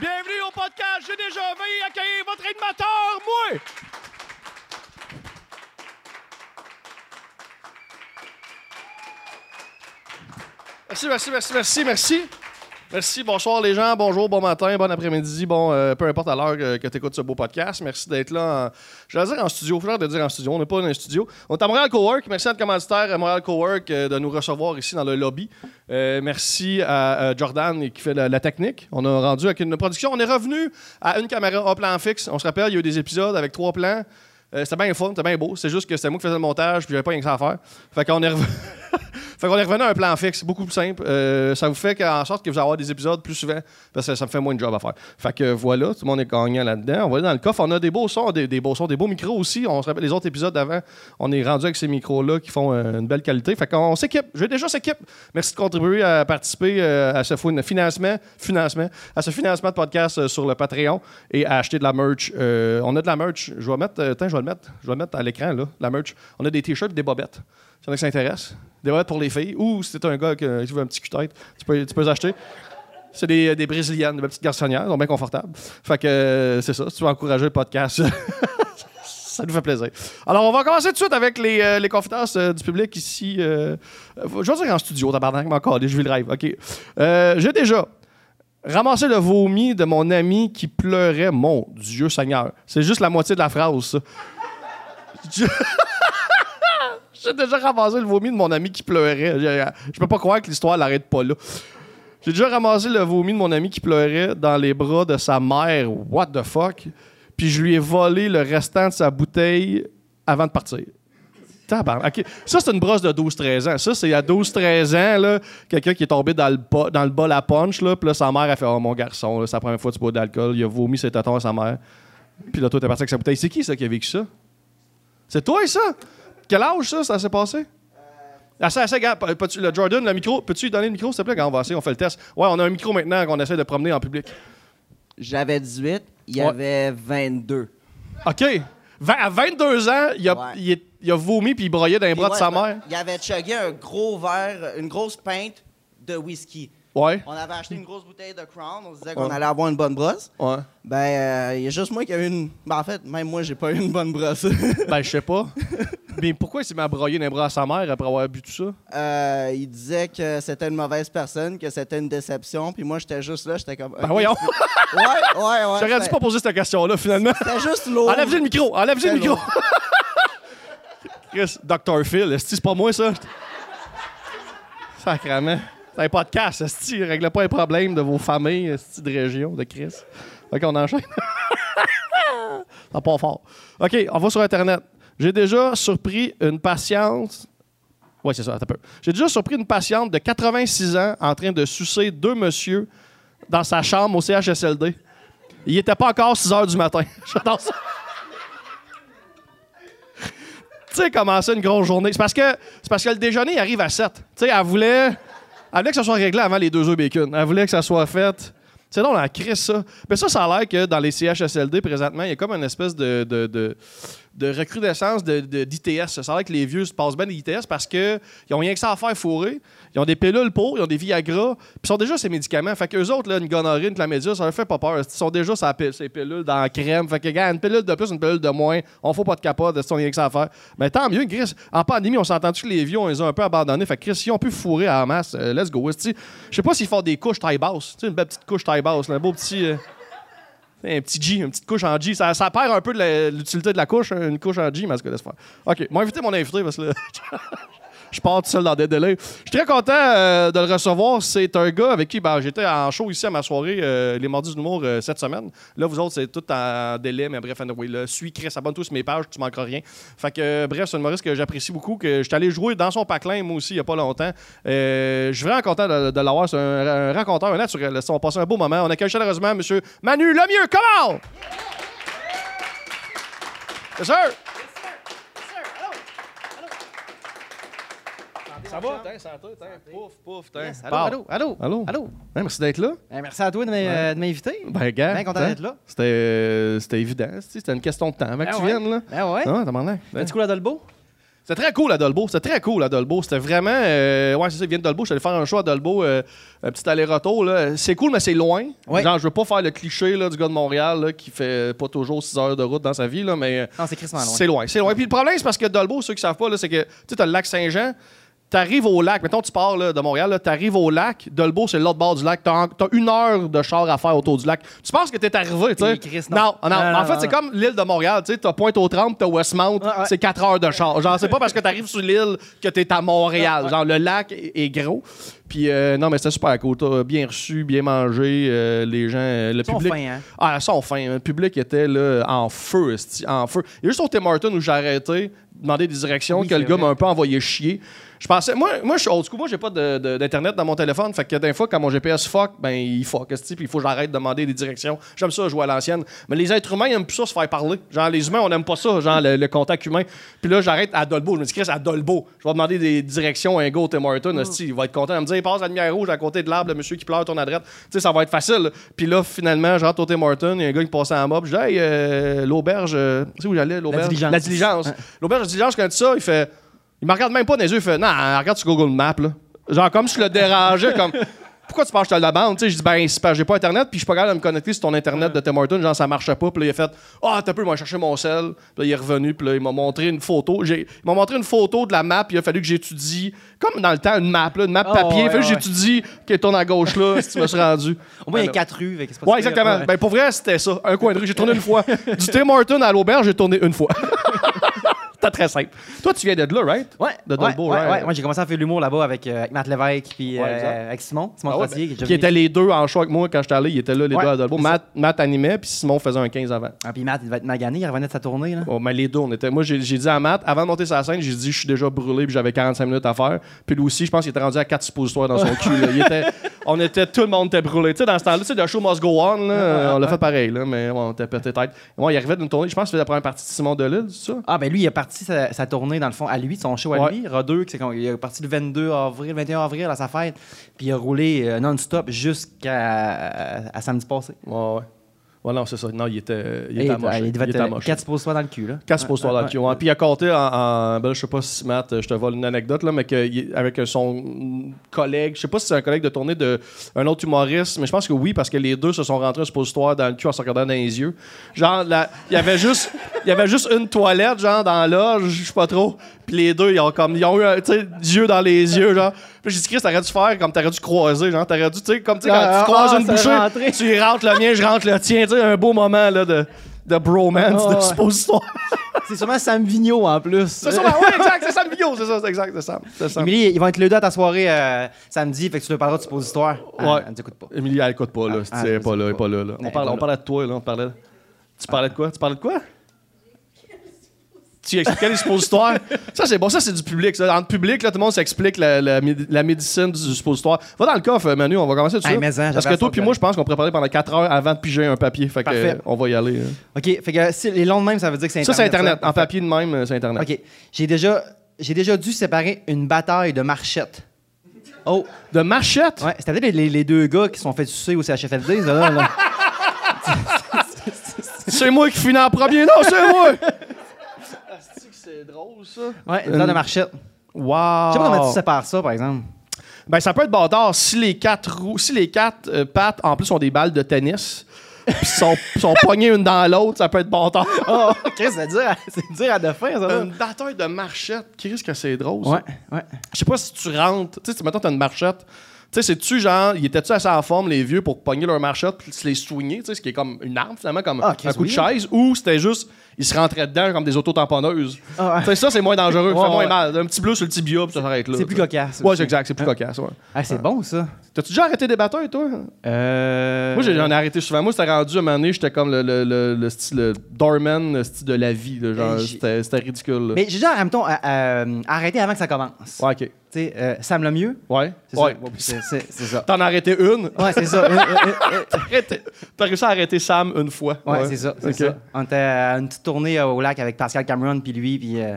Bienvenue au podcast J'ai déjà veuillez accueillir votre animateur, moi! Merci, merci, merci, merci, merci. Merci, bonsoir les gens, bonjour, bon matin, bon après-midi, bon, euh, peu importe à l'heure que, que tu écoutes ce beau podcast. Merci d'être là. En, je vais dire en studio, faut de dire en studio, on n'est pas dans un studio. On est à Montréal Cowork. Merci à notre commanditaire à Montréal Cowork euh, de nous recevoir ici dans le lobby. Euh, merci à euh, Jordan qui fait la, technique. On a rendu avec une production. On est revenu à une caméra en plan fixe. On se rappelle, il y a eu des épisodes avec trois plans. Euh, c'était bien fun, c'était bien beau. C'est juste que c'était moi qui faisais le montage, puis j'avais pas rien que ça à faire. Fait qu'on est, rev- fait qu'on est revenu à un plan fixe, beaucoup plus simple. Euh, ça vous fait en sorte que vous allez avoir des épisodes plus souvent, parce que ça me fait moins de job à faire. Fait que voilà, tout le monde est gagnant là-dedans. On va aller dans le coffre. On a des beaux sons, des, beaux sons, des beaux micros aussi. On se rappelle les autres épisodes d'avant. On est rendu avec ces micros-là qui font euh, une belle qualité. Fait qu'on s'équipe. Je vais déjà s'équipe. Merci de contribuer à participer euh, à ce fin- financement, financement, à ce financement de podcast sur le Patreon et à acheter de la merch. On a de la merch. Je vais mettre, attends, je vais le mettre, je vais le mettre à l'écran là, la merch. On a des t-shirts, des bobettes. S'il y en a qui s'intéressent. Des bobettes pour les filles. Ou si t'es un gars que- qui veut un petit cul-tête, tu peux, tu peux les acheter. C'est des, des brésiliennes, des petites garçonnières, donc bien confortables. Fait que euh, c'est ça, si tu veux encourager le podcast, ça nous fait plaisir. Alors, on va commencer tout de suite avec les, euh, les confidences euh, du public ici. euh, euh, je vais dire en studio, tabarnak, mais encore, je vis le rêve. OK. Euh, J'ai déjà ramassé le vomi de mon ami qui pleurait. Mon Dieu Seigneur. C'est juste la moitié de la phrase, ça. J'ai déjà ramassé le vomi de mon ami qui pleurait. Je, je peux pas croire que l'histoire n'arrête pas là. J'ai déjà ramassé le vomi de mon ami qui pleurait dans les bras de sa mère. What the fuck? Puis je lui ai volé le restant de sa bouteille avant de partir. Ça, c'est une brosse de 12-13 ans. Ça, c'est à 12-13 ans, quelqu'un qui est tombé dans le, bol à punch, là, puis là, sa mère a fait Oh, mon garçon, c'est la première fois que tu bois d'alcool. Il a vomi ses tatons à sa mère. Puis là, toi, t'es parti avec sa bouteille. C'est qui, ça, qui a vécu ça? C'est toi, ça? Quel âge, ça, ça s'est passé? Assez, assez, gars, peux- peux-tu- le Jordan, le micro, peux-tu lui donner le micro, s'il te plaît, quand on va essayer, on fait le test. Ouais, on a un micro maintenant qu'on essaie de promener en public. J'avais 18, il y Ouais. avait 22. OK. À 22 ans, il a, Ouais. il est- il a vomi puis il broyait dans les bras de sa mère. Il avait chugué un gros verre, une grosse pinte de whisky. Ouais. On avait acheté une grosse bouteille de Crown, on se disait qu'on Ouais. allait avoir une bonne brosse. Ouais. Ben, euh, il y a juste moi qui a eu une. Ben, en fait, même moi, j'ai pas eu une bonne brosse. Ben, je sais pas. Mais pourquoi il s'est mis à broyer les bras à sa mère après avoir bu tout ça? Euh, il disait que c'était une mauvaise personne, que c'était une déception, puis moi, j'étais juste là, j'étais comme. Ben, voyons. Ouais, ouais, ouais. J'aurais dû pas poser cette question-là, finalement. C'était juste l'eau. Enlève-y le micro. Enlève-y le micro. Chris, Dr. Phil, est-ce que c'est pas moi, ça? Sacrement. C'est un podcast, est-ce que règle pas les problèmes de vos familles, est de région, de Chris? OK, on enchaîne. Ça part fort. OK, on va sur Internet. J'ai déjà surpris une patiente. Oui, c'est ça, un peu. J'ai déjà surpris une patiente de 86 ans en train de sucer deux monsieur dans sa chambre au CHSLD. Il était pas encore 6 heures du matin. J'adore ça. tu sais, commencer une grosse journée? C'est parce que parce que le déjeuner il arrive à 7. Tu sais, elle voulait, elle voulait que ça soit réglé avant les deux œufs bacon. Elle voulait que ça soit fait. C'est donc la crise, ça. Mais ça, ça a l'air que dans les CHSLD, présentement, il y a comme une espèce de, de, de recrudescence de, de- d'ITS. Ça que les vieux se passent bien d'ITS parce qu'ils ont rien que ça à faire fourrer. Ils ont des pilules pour, ils ont des Viagra, puis ils sont déjà ces médicaments. Fait qu'eux autres, là, une gonorrhée, une chlamydia, ça leur fait pas peur. Ils sont déjà ces pilules dans la crème. Fait que, gars, une pilule de plus, une pilule de moins, on faut pas de capote, ils ont rien que ça à faire. Mais tant mieux, Chris. En pandémie, on s'entend que les vieux, on les a un peu abandonnés. Fait que, Chris, si on peut fourrer à la masse, euh, let's go. Je sais pas s'ils font des couches taille basse. Une belle petite couche taille basse, un beau petit. euh, un petit G, une petite couche en G. Ça, ça perd un peu de l'utilité de la couche, hein, une couche en G, mais ce que laisse faire. OK, moi invité mon invité parce que là, je pars tout seul dans des délais. Je suis très content euh, de le recevoir. C'est un gars avec qui ben, j'étais en show ici à ma soirée, euh, les Mardis d'humour, euh, cette semaine. Là, vous autres, c'est tout en délai, mais bref, anyway, là, suis Chris, abonne-toi sur mes pages, tu manqueras rien. Fait que, euh, bref, c'est un humoriste que j'apprécie beaucoup, que je suis allé jouer dans son paclin, moi aussi, il n'y a pas longtemps. Je suis vraiment content de, l'avoir. C'est un, un raconteur, un naturel. On passe un beau moment. On accueille chaleureusement M. Manu Lemieux. Comment? Yes, sir. Ça va? Tiens, ça va, tiens. Pouf, pouf. Yes, Allô, allô, allô, Allô? allô? Hein, merci d'être là. Ben, merci à toi de euh, m'inviter. Ben, gars. Bien content hein, d'être là. C'était, euh, c'était évident. C'était une question de temps avant que Ben tu ouais. viennes, là. Ben ouais. Ah, t'as demandé. Fais-tu cool à Dolbeau? C'était très cool à Dolbeau. C'était très cool à Dolbeau. C'était vraiment. euh, ouais, c'est ça, il vient de Dolbeau. Je suis allé faire un show à euh, un petit aller-retour. C'est cool, mais c'est loin. Ouais. Genre, je veux pas faire le cliché là, du gars de Montréal là, qui fait pas toujours 6 heures de route dans sa vie, là, mais. Non, c'est crissement loin. C'est loin, c'est loin. Puis le problème, c'est parce que Dolbeau, ceux qui savent pas, c'est que tu as le lac Saint-Jean, t'arrives au lac, mettons tu pars là, de Montréal, tu arrives au lac, Dolbeau, c'est l'autre bord du lac, t'as as une heure de char à faire autour du lac. Tu penses que t'es arrivé, tu sais? Chris, non. Non, non, Non, en fait, c'est comme l'île de Montréal, tu sais, t'as Pointe-aux-Trembles, t'as Westmount, ouais. c'est 4 heures de char. Genre, c'est pas parce que t'arrives sur l'île que t'es à Montréal. Genre, le lac est, est gros. Puis, euh, non, mais c'était super cool. T'as bien reçu, bien mangé. euh, les gens, euh, le Ils sont fins, hein? Ah, ils sont fins. Le public était là, en feu, en feu. Il y a juste au Tim Hortons où j'ai arrêté, demandé des directions, Oui, que le gars m'a un peu envoyé chier. Je pensais, moi, moi je suis old school, moi j'ai pas d'internet dans mon téléphone, fait que des fois quand mon GPS fuck, ben il fuck, puis il faut que j'arrête de demander des directions. J'aime ça jouer à l'ancienne, mais les êtres humains ils aiment plus ça se faire parler. Genre les humains on aime pas ça, genre le, le contact humain. Puis là j'arrête à Dolbo, je me dis Chris à Dolbo, je vais demander des directions à un gars au Tim Hortons, esti, il va être content, il va me dire il passe la lumière rouge à côté de l'arbre, le monsieur qui pleure ton adresse. Tu sais ça va être facile. Puis là finalement je rentre au Tim Hortons, il y a un gars qui passait en mob, je dis hey euh, l'auberge, euh, tu sais où j'allais l'auberge? Diligence. La diligence. L'auberge de diligence quand ça, il fait il me regarde même pas dans les yeux, il fait Non, regarde sur Google Maps, là. Genre, comme si je le dérangeais, comme. Pourquoi tu penses que je te la bande? Tu sais, je dis, ben, c'est j'ai pas Internet, puis je suis pas capable de me connecter sur ton Internet de Tim Hortons, genre, ça marchait pas. Puis là, il a fait, ah, t'as peu, moi, chercher mon sel. Puis là, il est revenu, puis là, il m'a montré une photo. J'ai- Il m'a montré une photo de la map, puis il a fallu que j'étudie, comme dans le temps, une map, là, une map Oh, papier. il a fallu ouais, que j'étudie qu'elle tourne à gauche, là, si tu me suis rendu. Au moins, il y a Ben, quatre rues. fait pas Ouais, exactement. Ouais. Ben, pour vrai, c'était ça. Un coin de rue. J'ai tourné une fois. Du Tim Hortons à l'auberge, j'ai tourné une fois. C'était très simple. Toi, tu viens de là, right? Ouais, De ouais, Dolbeau, ouais, right? ouais. Moi, j'ai commencé à faire de l'humour là-bas avec, euh, avec Matt Lévesque puis Ouais, euh, avec Simon. Simon Ah ouais, Trottier, ben, qui étaient les deux en show avec moi quand j'étais allé. Ils étaient là, les Ouais, deux à Dolbeau. Matt, Matt animait, puis Simon faisait un 15 avant. Ah, puis Matt, il va être magané, il revenait de sa tournée. Là. Oh, mais les deux, on était. Moi, j'ai dit à Matt, avant de monter sur la scène, j'ai dit, je suis déjà brûlé, puis j'avais 45 minutes à faire. Puis lui aussi, je pense qu'il était rendu à 4 suppositoires dans son cul. Il était, on était, tout le monde était brûlé. Tu sais, dans ce temps-là, tu sais, le show must go on, là, on l'a fait pareil, là, mais on était pété tête. Moi, il arrivait d'une tournée, je pense que c'était la première partie de Simon Delille, ça? Ah, ben lui, il a parti sa, sa tournée, dans le fond, à lui, son show à Ouais. lui, Rodeux, qui il est parti le 22 avril, 21 avril à sa fête, puis il a roulé euh, non-stop jusqu'à à samedi passé. Ouais, ouais. Ouais, non, c'est ça. Non, il était, il était amoché. il Il devait était être amoché. 4 suppositoires dans le cul. Là. Quatre suppositoires dans le cul. Puis il a compté en. en- ben je sais pas si Matt, je te vole une anecdote, là, mais que, avec son collègue, je sais pas si c'est un collègue de tournée de un autre humoriste, mais je pense que oui, parce que les deux se sont rentrés un suppositoire dans le cul en se regardant dans les yeux. Genre, il y avait juste. Il y avait juste une toilette, genre, dans l'âge, je sais pas trop. Puis les deux, ils ont comme. Ils ont eu, tu sais, des yeux dans les yeux, genre. Puis j'ai dit, Chris, t'aurais dû faire comme t'aurais dû croiser, genre, t'aurais dû, tu sais, comme, tu sais, quand Ah, tu croises ah, une bouchée, tu y rentres le mien, je rentre le tien, tu sais, un beau moment, là, de, de bromance, Ah, de suppositoire. C'est sûrement Sam Vigneault en plus. C'est ça, ouais, exact, c'est ça le vidéo, c'est ça, c'est exact, c'est ça. C'est ça. Émilie, ils vont être les deux à ta soirée euh, samedi, fait que tu leur parleras de suppositoire. Ouais. Ah, elle t'écoute pas. Émilie, elle écoute pas, là. Ah, ah, elle est pas là, elle est pas. là. là. On, Elle est parle, on parlait de toi, là. On parlait. Tu parlais de quoi? Tu parlais de quoi? Tu expliquais les suppositoires. ça, c'est bon. Ça, c'est du public. Ça. En public, là, tout le monde s'explique la, la, médecine du suppositoire. Va dans le coffre, Manu. On va commencer tout Hey, ça. hein, Parce que toi puis moi, je pense qu'on pourrait parler pendant 4 heures avant de piger un papier. Fait que, Parfait. euh, on va y aller. hein. OK, fait que si les longs de même, ça veut dire que c'est Ça, Internet. c'est Internet. En papier de même, euh, c'est Internet. OK. J'ai déjà, j'ai déjà dû séparer une bataille de marchettes. Oh, De machette? ouais, c'était les, les- les deux gars qui se sont fait sucer au CHFLD, ça, là. là. C'est moi qui finis en premier. Non, c'est moi! c'est drôle, ça. Ouais, une bataille de marchettes. Wow! Je sais pas comment tu sépares ça, par exemple. Ben, ça peut être bâtard si les quatre roues, si les quatre euh, pattes, en plus, ont des balles de tennis, puis sont, sont poignées une dans l'autre, ça peut être bâtard. Oh, Chris, c'est dur, à- c'est dur à défaire, ça. là. Une bataille de marchette, Chris, que c'est drôle, ça. Ouais, ouais. Je sais pas si tu rentres, tu sais, mettons, t'as une marchette. Tu sais, c'est-tu genre, ils étaient-tu assez en forme, les vieux, pour pogner leur marchette puis se les soigner, tu sais, ce qui est comme une arme, finalement, comme Ah, un coup de chaise, ou c'était juste, ils se rentraient dedans comme des autotamponneuses. Ah, ouais. Tu sais, ça, c'est moins dangereux, ça Ouais, fait moins ouais. mal. Un petit bleu sur le tibia, puis ça s'arrête là. C'est plus cocasse. Ouais, c'est exact, c'est plus Ah. cocasse. Ah, c'est bon, ça. T'as-tu déjà arrêté des batailles, toi? Euh... Moi, j'en ai arrêté souvent. Moi, c'était rendu à un moment donné, j'étais comme le, le, le, le style le doorman, le style de la vie. là, genre, j'ai- c'était ridicule. là. Mais j'ai déjà, en même temps, euh, euh, arrêté avant que ça commence. Ouais, ok. Tu sais, euh, Sam le mieux. Ouais. C'est ouais. ça. T'en as arrêté une? Ouais, c'est ça. T'as réussi à arrêter Sam une fois. Ouais, c'est ça. c'est Ok. ça. On était à une petite euh, au lac avec Pascal Cameron, puis lui, puis euh,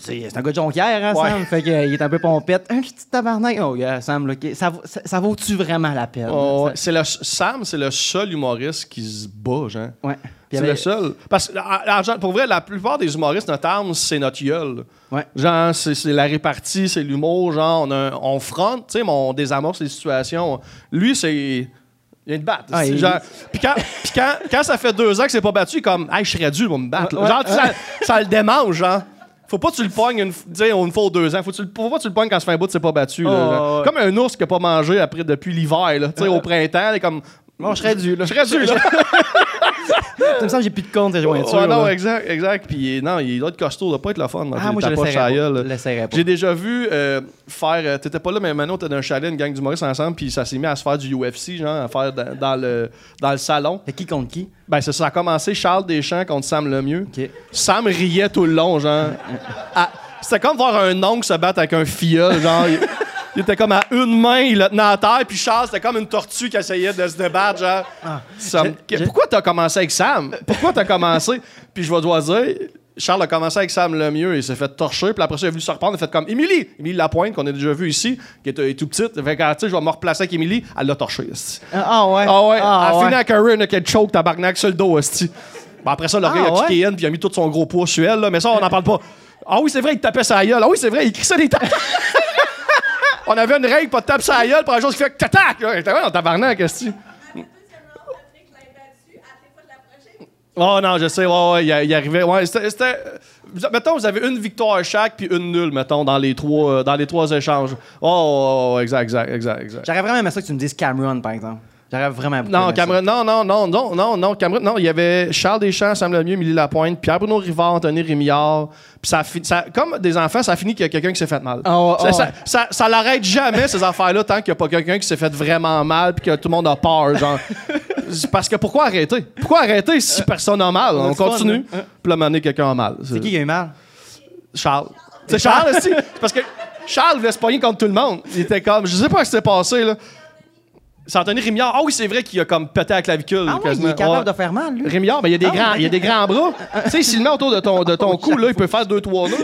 C'est un gars de Jonquière, hein, Ouais. Sam? Fait qu'il est un peu pompette. Un petit tabarnak. Oh, yeah, Sam, là, ok. ça, ça, ça vaut-tu vraiment la peine? Oh, ouais. Ça- le, Sam, c'est le seul humoriste qui se bat, genre. Ouais. Il y C'est avait- le seul. Parce que, pour vrai, la plupart des humoristes, notre arme, c'est notre gueule. Ouais. Genre, c'est la répartie, c'est l'humour. Genre, on, a on fronte, tu sais, mais on désamorce les situations. Lui, c'est. Il vient de battre. Ah, il- genre- Puis quand, puis quand, quand ça fait deux ans que c'est pas battu, il est comme, hey, je serais dû pour me battre. là. Ouais, genre, ça, ça le démange, genre. Faut pas que tu le pognes une, une fois ou deux ans. Faut, tu faut pas que tu le pognes quand ça fait un bout, c'est pas battu. là, Oh, ouais. Comme un ours qui a pas mangé après, depuis l'hiver, là. Tu sais, au printemps, il est comme. Bon, je serais dû, là. Je serais dû, là. Ça me semble que j'ai plus de compte, ces jointures. Ouais, non, là. exact, exact. Puis non, il doit être costaud, il doit pas être le fun. Ah, moi, je. Je l'essayerais pas. J'ai déjà vu euh, faire. euh, T'étais pas là, mais maintenant, t'es dans un chalet, une gang d'humoristes ensemble, puis ça s'est mis à se faire du UFC, genre, à faire dans, dans le, dans le salon. Fait qui contre qui? Ben, ça, ça a commencé Charles Deschamps contre Sam Lemieux. OK. Sam riait tout le long, genre. Ah, C'était comme voir un oncle se battre avec un filleul, genre. Il, était comme à une main, il le tenait à terre, puis Charles, c'était comme une tortue qui essayait de se débattre, genre. Je- je- Pourquoi t'as commencé avec Sam? Pourquoi t'as commencé? Puis je vais devoir dire, Charles a commencé avec Sam Lemieux, il s'est fait torcher, puis après ça, il a voulu se reprendre, il a fait comme Émilie, Émilie Lapointe, qu'on a déjà vu ici, qui est, est tout petite. Fait que, tu sais, je vais me replacer avec Émilie, elle l'a torché. Ah, ah, ouais. Ah ouais, Ah, elle ouais. fini avec un rear naked choke, tabarnak, sur le dos, esti. Bon, après ça, le gars, Ah, a ouais? kické in, puis il a mis tout son gros poids sur elle, là, mais ça, on n'en parle pas. Ah oui, c'est vrai, il tapait sa gueule. Ah oui, c'est vrai, il crissait des tapes. on avait une règle, pas de tape sa gueule, pour la chose qui fait tac! là. T'es ouais, on tabarnak, esti. Oh non, je sais, ouais, ouais, il, il arrivait. Ouais, c'était. mettons, vous avez une victoire chaque, puis une nulle, mettons, dans les trois, euh, dans les trois échanges. Oh, oh, oh, exact, exact, exact, exact. J'aurais vraiment aimé ça que tu me dises Cameron, par exemple. J'aurais vraiment Non. Cameron, non, non, non, non, non, non, Cameron, non, il y avait Charles Deschamps, Sam Lemieux, Émilie Lapointe, Pierre-Bruno Rivard, Anthony Rémillard. Puis ça, ça, comme des enfants, ça finit qu'il y a quelqu'un qui s'est fait mal. Ah ça, ah ça, ouais. ça, ça l'arrête jamais, ces affaires-là, tant qu'il n'y a pas quelqu'un qui s'est fait vraiment mal puis que tout le monde a peur, genre. Parce que pourquoi arrêter? Pourquoi arrêter si personne n'a mal? On c'est fun, continue. hein? Puis là, quelqu'un a mal. C'est qui qui a eu mal? Charles. C'est Charles, aussi. Parce que Charles voulait se pogner contre tout le monde. Il était comme, je sais pas ce qui s'est passé, là. C'est Anthony Rémillard. Ah oui, c'est vrai qu'il a comme pété la clavicule. Ah ouais, il est capable Ouais. de faire mal, lui. Rémillard, ben, il y a des Ah, grands, ouais. il y a des grands bras. tu sais, s'il le met autour de ton, de ton cou, là, il peut faire deux, trois nœuds.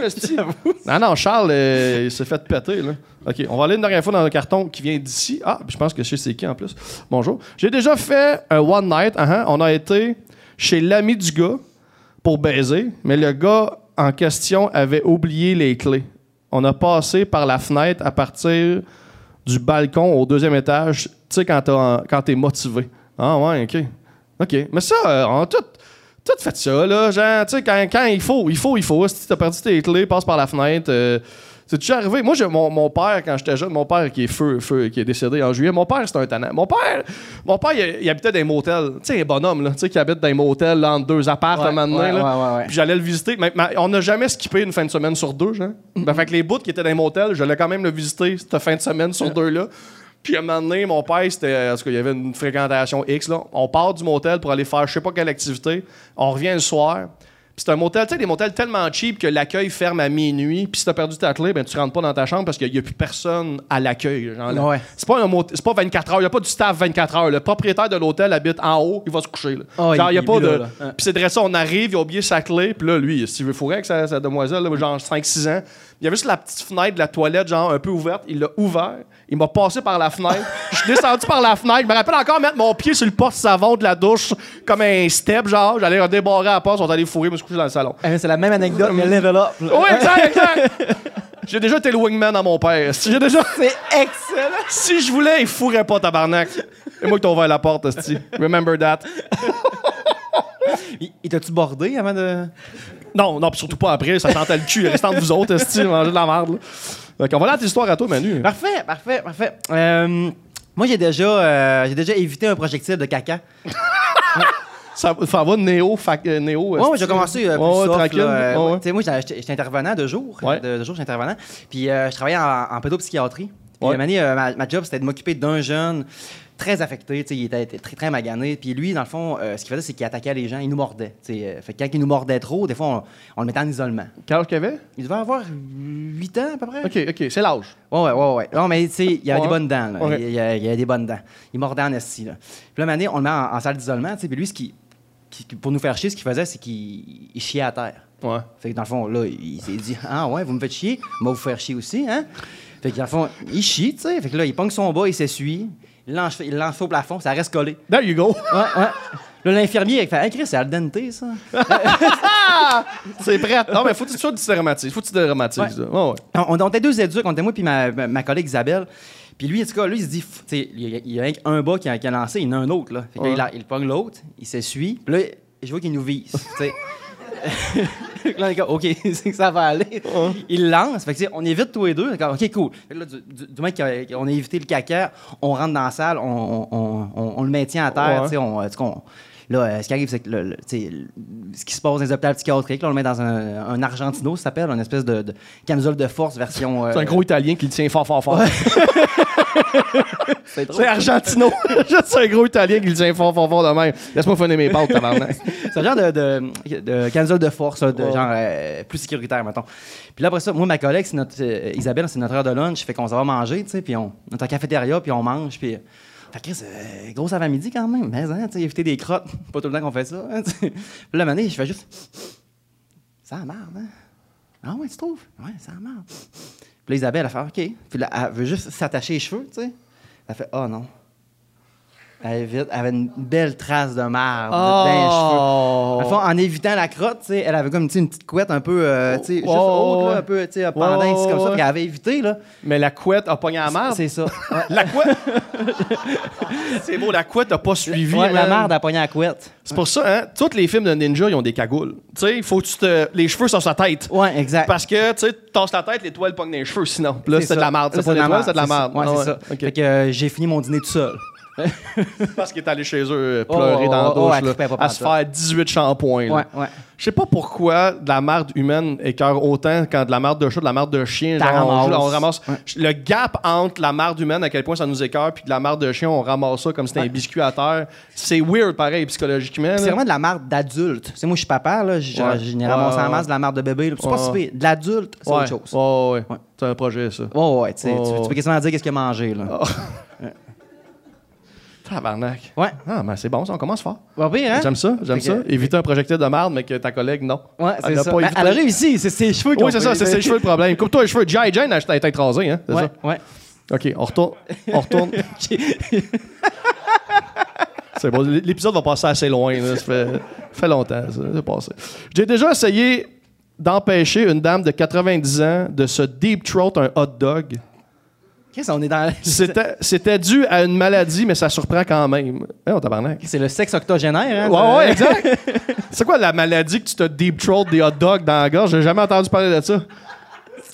Non, non, Charles, euh, il s'est fait péter, là. OK, on va aller une dernière fois dans le carton qui vient d'ici. Ah, je pense que je sais c'est qui, en plus. Bonjour. J'ai déjà fait un one night. uh-huh. On a été chez l'ami du gars pour baiser, mais le gars en question avait oublié les clés. On a passé par la fenêtre à partir du balcon au deuxième étage, tu sais, quand t'es motivé. Ah ouais, OK. OK. Mais ça, euh, on a tout, tout fait ça, là. Genre, tu sais, quand, quand il faut, il faut, il faut. Si t'as perdu tes clés, passe par la fenêtre. euh, c'est déjà arrivé? Moi, j'ai- mon, mon père, quand j'étais jeune, mon père qui est feu, feu, qui est décédé en juillet, mon père, c'était un tannant. Mon père, mon père, il, il habitait dans des motels. Tu sais, un bonhomme, là, tu sais, qui habite dans des motels, là, entre deux apparts, à un moment donné, ouais, là. ouais, ouais, ouais. Puis j'allais le visiter. Mais, mais on n'a jamais skippé une fin de semaine sur deux, genre. Ben, fait que les bouts qui étaient dans les motels, j'allais quand même le visiter cette fin de semaine sur deux-là. Puis à un moment donné, mon père, c'était. Parce qu'il y avait une fréquentation X, là. On part du motel pour aller faire je sais pas quelle activité. On revient le soir. Puis c'est un motel, tu sais, des motels tellement cheap que l'accueil ferme à minuit. Puis si t'as perdu ta clé, ben tu rentres pas dans ta chambre parce qu'il y a plus personne à l'accueil. genre, là. Ouais. C'est pas un mot- c'est pas 24 heures, il y a pas du staff 24 heures. Le propriétaire de l'hôtel habite en haut, il va se coucher. Là. Ah, genre, il y a il- pas de. là, là. Puis c'est ça, on arrive, il a oublié sa clé, puis là, lui, s'il veut fourrer avec sa, sa demoiselle, là, genre 5-6 ans, il y avait juste la petite fenêtre de la toilette, genre un peu ouverte, il l'a ouvert, il m'a passé par la fenêtre, je suis descendu par la fenêtre, je me rappelle encore mettre mon pied sur le porte-savon de la douche, comme un step, genre, j'allais débarrer à la porte, on allait fourrer, me suis couché dans le salon. Eh, C'est la même anecdote, mais level up. Oui, exact, exact! J'ai déjà été le wingman à mon père. J'ai déjà. C'est excellent. Si je voulais, il fourrait pas, tabarnak. Et moi qui t'ai ouvert la porte, esti. Remember that. Il, il t'a-tu bordé avant de. Non, non, pis surtout pas après, ça sentait le cul. Reste entre vous autres, esti, manger de la merde. là. Fait qu'on va aller à tes histoires à toi, Manu. Parfait, parfait, parfait. Euh, moi, j'ai déjà, euh, j'ai déjà évité un projectile de caca. Ça, ça va néo, fac, euh, néo. Ouais, j'ai commencé euh, plus Ouais, ouais, soft, tranquille. là, euh, moi, j'étais intervenant de jour. De, de jour, j'étais intervenant. Puis je travaillais en, en pédopsychiatrie. Puis ma, ma job, c'était de m'occuper d'un jeune très affecté. Il était, était très, très magané. Puis lui, dans le fond, euh, ce qu'il faisait, c'est qu'il attaquait les gens. Il nous mordait. euh, fait que quand il nous mordait trop, des fois, on, on le mettait en isolement. Quel âge qu'il avait? Il devait avoir 8 ans, à peu près. Ok, ok, c'est l'âge. Ouais, ouais, ouais, ouais. Non, mais tu sais, il y avait Ouais. des bonnes dents. là. Il, avait des bonnes dents. Il mordait en esti, là. Puis là, année, on le met en, en salle d'isolement. Puis lui, ce qui. pour nous faire chier, ce qu'il faisait, c'est qu'il il chiait à terre. Ouais. Fait que dans le fond, là, il s'est dit Ah ouais, vous me faites chier, moi vous faire chier aussi, hein? Fait que dans le fond, il chie, tu sais. Fait que là, il pogne son bas, il s'essuie, il lance, il lance au plafond, ça reste collé. There you go. Ouais, ouais. Là, l'infirmier, il fait Hey Chris, c'est al dente, ça. C'est prêt. Non, mais faut que tu sois du dramatises. Faut que tu. Ouais, ouais. On, on était deux éduques, on était moi puis ma, ma- collègue Isabelle. Puis lui, en tout cas, lui, il se dit, il y a, a qu'un bas qui a, qui a lancé, il y en a un autre, là. Fait que là, Ouais. il, a- il pogne l'autre, il s'essuie. Puis là, je vois qu'il nous vise, là, on est comme, OK, c'est que ça va aller. Il lance. Fait que, on évite tous les deux. D'accord, OK, cool. Là, du, du, du moment qu'on a évité le caca, on rentre dans la salle, on, on, on- on- on le maintient à terre. Ouais. tu sais, on- Là, euh, ce qui arrive, c'est que le, le- ce qui se passe dans les hôpitaux psychiatriques, là, on le met dans un, un Argentino, ça s'appelle, une espèce de, de camisole de force version. euh, C'est un gros Italien qui le tient fort, fort, fort. c'est drôle. C'est Argentino. c'est un gros Italien qui le tient fort, fort, fort de même. Laisse-moi finir mes pâtes, tabarnak. C'est un genre de, de, de camisole de force, de Ouais. genre euh, plus sécuritaire, mettons. Puis là, après ça, moi, ma collègue, c'est notre, euh, Isabelle, c'est notre heure de lunch, fait qu'on s'en va manger, tu sais, puis on, on est en cafétéria, puis on mange, puis. Fait que Chris, euh, gros avant-midi quand même, mais hein, tu éviter des crottes, pas tout le temps qu'on fait ça. hein, puis là, maintenant, je fais juste. Ça a marre, hein? Ah ouais, tu trouves? Ouais, ça a marre. Puis là, Isabelle, elle fait OK. Puis elle veut juste s'attacher les cheveux, tu sais. Elle fait Oh non. Elle, évite, elle avait une belle trace de marde dans les cheveux. En évitant la crotte, elle avait comme une petite couette un peu, euh, tu sais, juste Oh, haute, ouais. là, un peu, pendant comme ça, puis elle avait évité, là. Mais la couette a pogné la marde. C'est ça. La couette? c'est beau, la couette a pas suivi. Ouais, la marde a pogné la couette. C'est pour ça, hein, tous les films de ninja, ils ont des cagoules. Tu sais, il faut que tu te. Les cheveux sur sa tête. Ouais, exact. Parce que, tu sais, tasses la tête, l'étoile pogne les cheveux, sinon. Là, c'est de la marde. C'est pas l'étoile, c'est de la ça. marde. Ouais, Ah c'est ça. OK. Fait que euh, j'ai fini mon dîner tout seul. Parce qu'il est allé chez eux euh, pleurer Oh, dans la oh, oh, douche, elle là, pas à se faire 18 shampoings. Ouais, ouais. Je sais pas pourquoi de la marde humaine écœure autant quand de la marde de chat, de la marde de chien, on, ramasse. Ouais. Le gap entre la marde humaine, à quel point ça nous écœure, puis de la marde de chien, on ramasse ça comme si c'était un biscuit à terre. C'est weird, pareil, psychologiquement. C'est vraiment de la marde d'adulte. Moi, je suis papa, là. J'ai ramassé en masse de la marde de bébé. C'est pas si pire. De l'adulte, c'est autre chose. Ouais. C'est un projet, ça. Ouais, ouais, tu Oh, ouais. peux quasiment dire qu'est-ce qu'il a mangé, là. Tabarnak. Ouais. Ah, ben c'est bon, ça, on commence fort. Pas pire, hein? J'aime ça, j'aime ça. que- Éviter un projectile de marde, mais que ta collègue, non. Ouais, Elle c'est ça. pas Ben, elle a réussi, c'est ses cheveux qui Oui, c'est ça, c'est ses cheveux le problème. Coupe-toi les cheveux. G.I. Jane a été écrasé, hein? Ouais, ça? ouais. OK, on retourne. On retourne. C'est bon, l'épisode va passer assez loin. là. Ça fait, fait longtemps, ça. C'est passé. J'ai déjà essayé d'empêcher une dame de 90 ans de se deep throat un hot dog. Est dans. C'était c'était dû à une maladie, mais ça surprend quand même. Eh, on tabarnak. C'est le sexe octogénaire, hein? Ouais, ouais, exact. C'est quoi la maladie que tu te deep throat des hot dogs dans la gorge? J'ai jamais entendu parler de ça.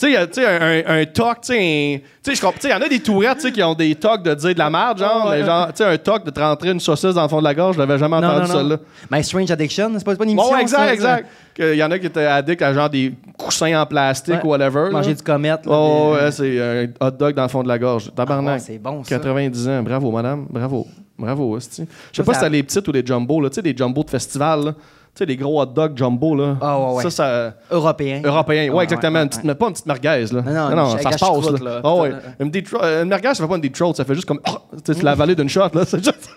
Tu sais, un, un, toc, tu sais, il y en a des tourettes, qui ont des tocs de dire de la merde, genre, mais genre, tu sais, un toc de te rentrer une saucisse dans le fond de la gorge, je l'avais jamais Non, entendu, non, non. celle-là. My Strange Addiction, c'est pas, pas une émission. Bon, ouais, exact, ça, exact. Il y en a qui étaient addicts à genre des coussins en plastique Ouais. ou whatever. là. Manger du comète. là, Oh, ouais, c'est un hot dog dans le fond de la gorge. Tabarnak. Ah, ouais, c'est bon, ça. 90 ans. Bravo, madame. Bravo. Bravo. Je sais Ça, pas si ça- c'était les petites ou les jumbo, là. Tu sais, des jumbo de festival, là. Tu sais, des gros hot dogs jumbo, là. Ah, ouais, ouais. Ça, ça. Européen. Européen. Ouais, Ah, exactement. ouais, Une petite- pas une petite merguez, là. Non, non, ça se passe, là. là. Ah, ouais. Une, euh, une merguez, ça fait pas une deep throat, ça fait juste comme. Ah! Tu l'as avalé d'une shot, là. C'est juste.